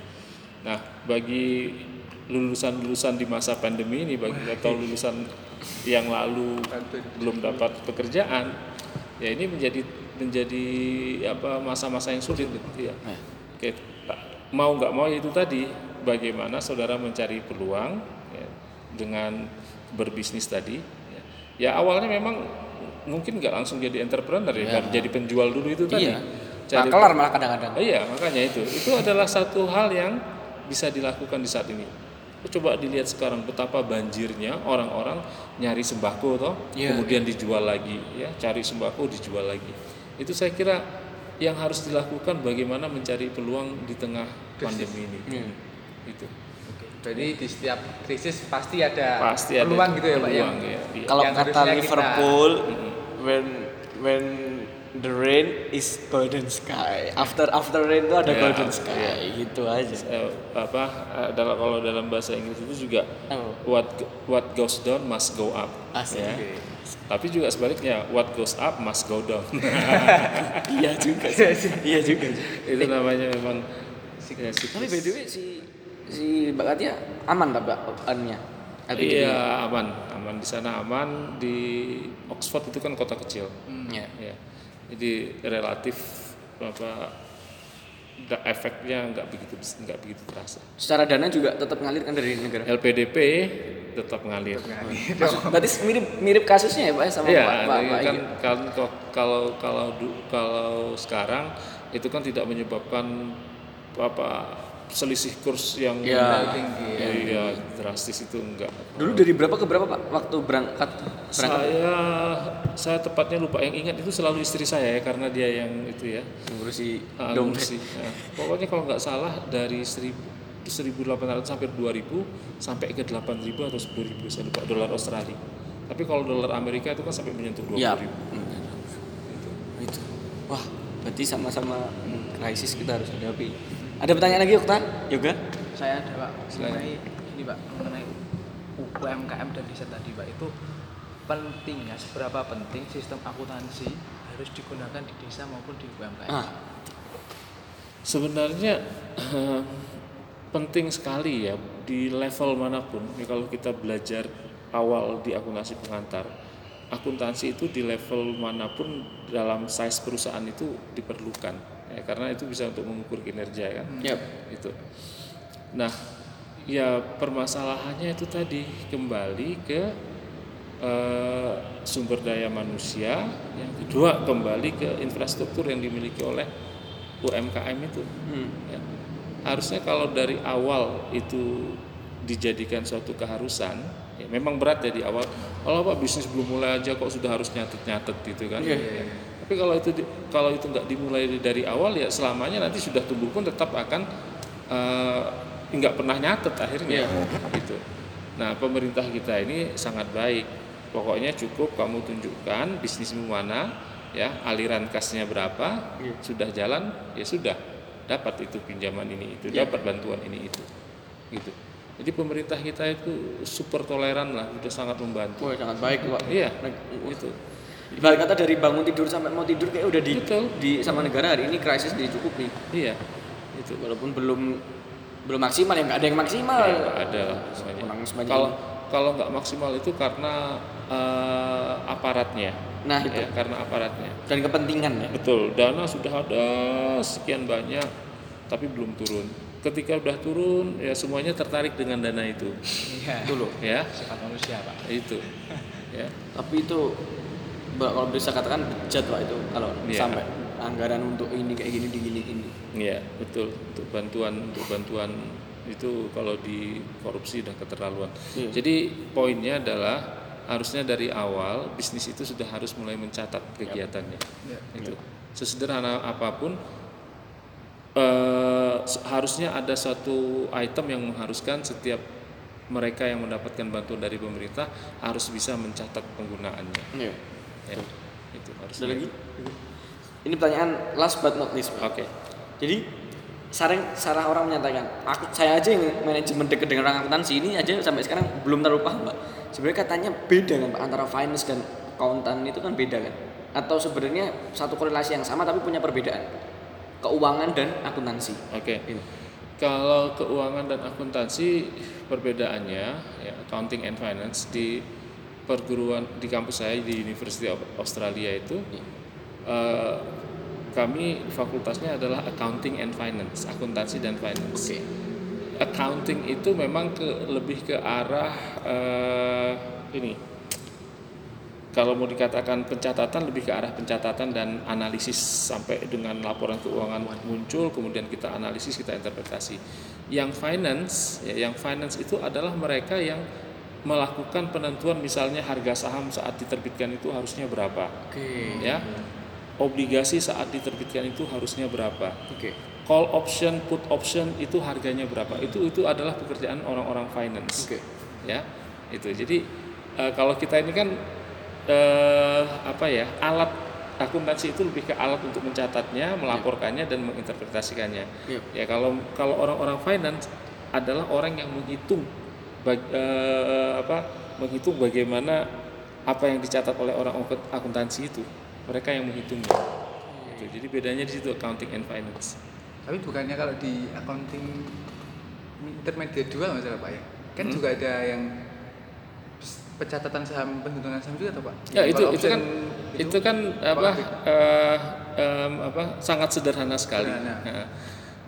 Nah bagi lulusan-lulusan di masa pandemi ini bagi atau lulusan yang lalu belum dapat pekerjaan ya ini menjadi menjadi apa masa-masa yang sulit gitu ya. Oke, mau nggak mau itu tadi bagaimana saudara mencari peluang ya, dengan berbisnis tadi ya. ya awalnya memang mungkin nggak langsung jadi entrepreneur ya, baru jadi penjual dulu itu tadi Iya. Nah, kelar malah kadang-kadang. Iya, makanya itu. Itu adalah satu hal yang bisa dilakukan di saat ini. coba dilihat sekarang betapa banjirnya orang-orang nyari sembako toh, Iya, kemudian dijual lagi ya, cari sembako dijual lagi. Itu saya kira yang harus dilakukan bagaimana mencari peluang di tengah pandemi ini. Iya. Itu. Oke. Jadi di setiap krisis pasti ada Pasti ada peluang gitu ya Pak yang peluang, ya, iya. Kalau yang kata harusnya kita- Liverpool, when when the rain is golden sky. After after rain itu ada Ya, golden sky, gitu aja. Eh, apa eh, dalam kalau dalam bahasa Inggris itu juga Oh. what what goes down must go up. Asik. ya. Tapi juga sebaliknya what goes up must go down. *laughs* iya juga sih. *laughs* iya juga. itu namanya memang ya. Tapi by the way si si Mbak Katia aman tak Mbak annya? Iya aman, aman di sana aman di Oxford itu kan kota kecil, Iya. ya. Jadi relatif apa da- efeknya nggak begitu nggak begitu terasa. Secara dana juga tetap ngalir kan dari negara. LPDP tetap ngalir. *laughs* Maksud, berarti mirip mirip kasusnya ya Pak ya, sama Iya, Pak, Pak, ini Pak kan, kan kalau kalau kalau sekarang itu kan tidak menyebabkan apa selisih kurs yang Iya. tinggi. iya, drastis itu enggak. Dulu dari berapa ke berapa Pak waktu berangkat? berangkat? Saya saya tepatnya lupa yang ingat itu selalu istri saya ya karena dia yang itu ya. Ngurusi Ah, ngurusi. Ya. Pokoknya kalau nggak salah dari 1000 1800 sampai 2000 sampai ke 8000 atau 10000 saya lupa dolar Australia. Tapi kalau dolar Amerika itu kan sampai menyentuh 20.000 Iya. ribu. Itu. Wah, berarti sama-sama hmm, krisis kita harus hadapi. Ada pertanyaan lagi Okta? Yoga? saya ada pak Selain- mengenai ini pak mengenai UMKM dan desa tadi pak itu pentingnya seberapa penting sistem akuntansi harus digunakan di desa maupun di UMKM Ah, Sebenarnya eh, *clears throat* penting sekali ya di level mana pun. Ya, kalau kita belajar awal di akuntansi pengantar, akuntansi itu di level mana pun dalam size perusahaan itu diperlukan. Ya, karena itu bisa untuk mengukur kinerja kan. Yap. Itu. Nah, ya permasalahannya itu tadi kembali ke eh, sumber daya manusia, yang kedua kembali ke infrastruktur yang dimiliki oleh UMKM itu. hmm. Ya. Harusnya kalau dari awal itu dijadikan suatu keharusan, ya memang berat ya di awal. Kalau apa bisnis belum mulai aja kok sudah harus nyatet-nyatet gitu kan. Iya. Ya. Tapi kalau itu kalau itu nggak dimulai dari awal ya selamanya nanti sudah tumbuh pun tetap akan eh, nggak pernah nyatet akhirnya. Gitu. Nah pemerintah kita ini sangat baik. Pokoknya cukup kamu tunjukkan bisnismu mana, ya aliran kasnya berapa, sudah jalan ya sudah dapat itu pinjaman ini itu, dapat bantuan ini itu, gitu. Jadi pemerintah kita itu super toleran lah, sudah sangat membantu. Wah, sangat baik Pak. Iya, itu. Ibarat kata dari bangun tidur sampai mau tidur kayak udah di, Betul. di sama negara hari ini krisis dicukupi. Iya, itu. Walaupun belum belum maksimal ya nggak ada yang maksimal. Ya, ada lah semuanya. Kalau kalau nggak maksimal itu karena eh, aparatnya. Nah, itu. Ya, karena aparatnya. Dan kepentingan ya. Betul, dana sudah ada sekian banyak, tapi belum turun. Ketika udah turun, ya semuanya tertarik dengan dana itu, iya Itu loh. ya, sifat manusia pak itu, *laughs* ya. Tapi itu kalau bisa katakan bejat Pak itu kalau Iya. sampai anggaran untuk ini kayak gini digini gini. Iya, betul. Untuk bantuan untuk bantuan itu kalau di korupsi udah keterlaluan. Iya. Jadi poinnya adalah harusnya dari awal bisnis itu sudah harus mulai mencatat kegiatannya. Iya. Itu sesederhana apa pun eh, harusnya ada suatu item yang mengharuskan setiap mereka yang mendapatkan bantuan dari pemerintah harus bisa mencatat penggunaannya. Iya. Ya, itu harus. Ada lagi? Ini pertanyaan last but not least. Oke. Jadi sering salah orang menyatakan, aku saya aja yang manajemen dekat dengan orang akuntansi ini aja sampai sekarang belum terlalu paham, Pak. Sebenarnya katanya beda kan, Pak, antara finance dan akuntan itu kan beda kan? Atau sebenarnya satu korelasi yang sama tapi punya perbedaan? Keuangan dan akuntansi. Oke. Ini. Kalau keuangan dan akuntansi perbedaannya ya accounting and finance di perguruan di kampus saya di University of Australia itu eh, kami fakultasnya adalah accounting and finance, akuntansi dan finance. Oke. Accounting itu memang ke lebih ke arah eh, ini kalau mau dikatakan pencatatan lebih ke arah pencatatan dan analisis sampai dengan laporan keuangan muncul kemudian kita analisis kita interpretasi. Yang finance ya yang finance itu adalah mereka yang melakukan penentuan misalnya harga saham saat diterbitkan itu harusnya berapa Oke. ya. Obligasi saat diterbitkan itu harusnya berapa. Oke. Call option, put option itu harganya berapa? Itu itu adalah pekerjaan orang-orang finance Oke. ya itu jadi eh, kalau kita ini kan eh, apa ya alat akuntansi itu lebih ke alat untuk mencatatnya melaporkannya dan menginterpretasikannya Iya. ya kalau kalau orang-orang finance adalah orang yang menghitung bag- eh, apa menghitung bagaimana apa yang dicatat oleh orang akun- akuntansi itu mereka yang menghitungnya Gitu. jadi bedanya di situ accounting and finance Tapi bukannya kalau di accounting intermediate dua nggak salah pak ya? Kan juga ada yang pencatatan saham, penghitungan saham juga tuh pak? Ya itu itu kan option itu, kan apa eh, em, apa sangat sederhana sekali. Sederhana. Nah,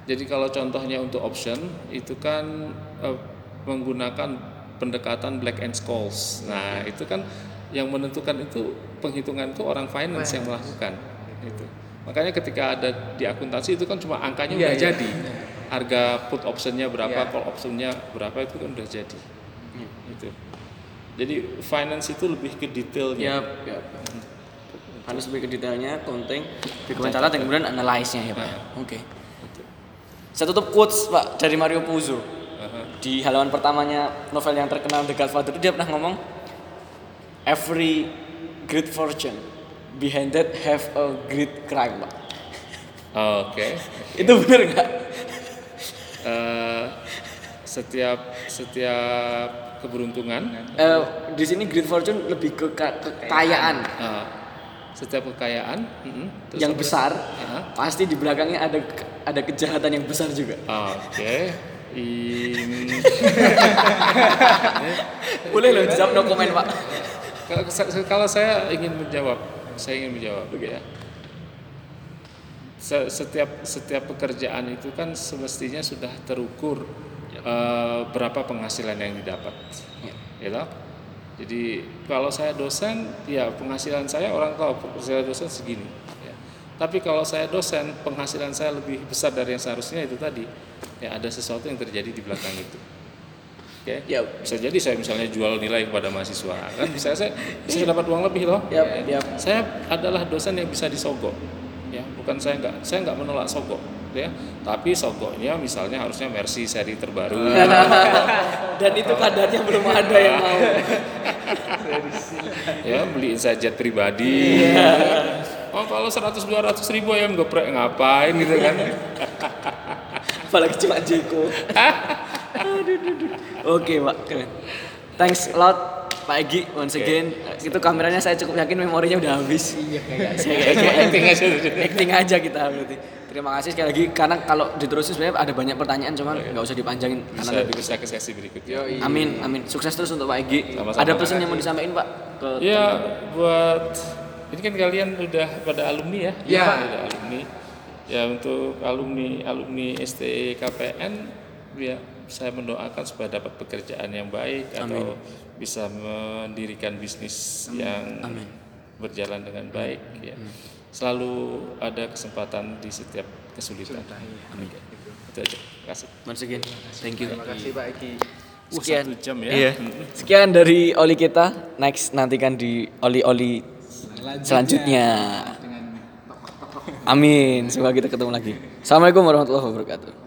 jadi kalau contohnya untuk option itu kan eh, menggunakan pendekatan black and scholes. Nah itu kan yang menentukan itu penghitungan itu orang finance yang melakukan. Itu makanya ketika ada di akuntansi itu kan cuma angkanya Iya, udah iya. jadi. Harga put optionnya berapa, Iya. call optionnya berapa itu kan udah jadi. Itu. Jadi finance itu lebih ke detailnya. Yap, yap. Harus lebih ke detailnya, konting, lebih ke pencatatan, dan kemudian analyse-nya ya Pak. ya? Oke. Saya tutup quotes Pak dari Mario Puzo. Di halaman pertamanya novel yang terkenal The Godfather dia pernah ngomong Every great fortune behind that have a great crime Pak. Oke. Itu bener nggak? Eh, setiap setiap keberuntungan, Eh, di sini great fortune lebih ke ka- kekayaan eh, setiap kekayaan terus yang besar. Aha. Pasti di belakangnya ada ada kejahatan yang besar juga. Oke. *laughs* Boleh loh dijawab no comment Pak. kalau, saya ingin menjawab, saya ingin menjawab ya. Se- Setiap setiap pekerjaan itu kan semestinya sudah terukur eh, berapa penghasilan yang didapat. Ya. ya toh? Jadi kalau saya dosen, ya penghasilan saya orang tahu penghasilan dosen segini. ya. Tapi kalau saya dosen, penghasilan saya lebih besar dari yang seharusnya itu tadi. Ya ada sesuatu yang terjadi di belakang itu. Oke. Ya. Bisa jadi saya misalnya jual nilai kepada mahasiswa, kan bisa saya bisa dapat uang lebih loh. Yap, Ya. yap. Saya adalah dosen yang bisa disogok. Ya, bukan saya nggak saya nggak menolak sogok ya tapi sogoknya misalnya harusnya Mercy seri terbaru *laughs* Dan itu kadarnya belum ada yang mau. *laughs* ya beliin jet pribadi oh kalau 100 200 ribu ayam geprek ngapain gitu kan *laughs* Apalagi cuma Jeko. Aduh, *laughs* aduh, aduh. Oke, Pak. Keren. Thanks a lot Pak Egi once again. Itu kameranya saya cukup yakin memorinya udah habis. Iya, kayak *laughs* *laughs* acting aja acting aja kita berarti. Terima kasih sekali lagi karena kalau diterusin sebenarnya ada banyak pertanyaan cuman nggak usah dipanjangin bisa karena bisa ke sesi berikutnya Amin, amin. Sukses terus untuk Pak Egi. Sama-sama. Ada pesan yang mau disampaikan Pak ke ya buat ini kan kalian udah pada alumni ya Ya. udah alumni ya untuk alumni alumni STE KPN ya saya mendoakan supaya dapat pekerjaan yang baik atau bisa mendirikan bisnis yang Amin. berjalan dengan baik ya selalu ada kesempatan di setiap kesulitan Amin. itu aja terima kasih Once again, thank you. Terima kasih Pak Eki. Sekian. satu jam ya Iya. Sekian dari oli kita. Next nantikan di oli-oli selanjutnya. Dengan Amin. Semoga kita ketemu lagi. Assalamualaikum warahmatullahi wabarakatuh.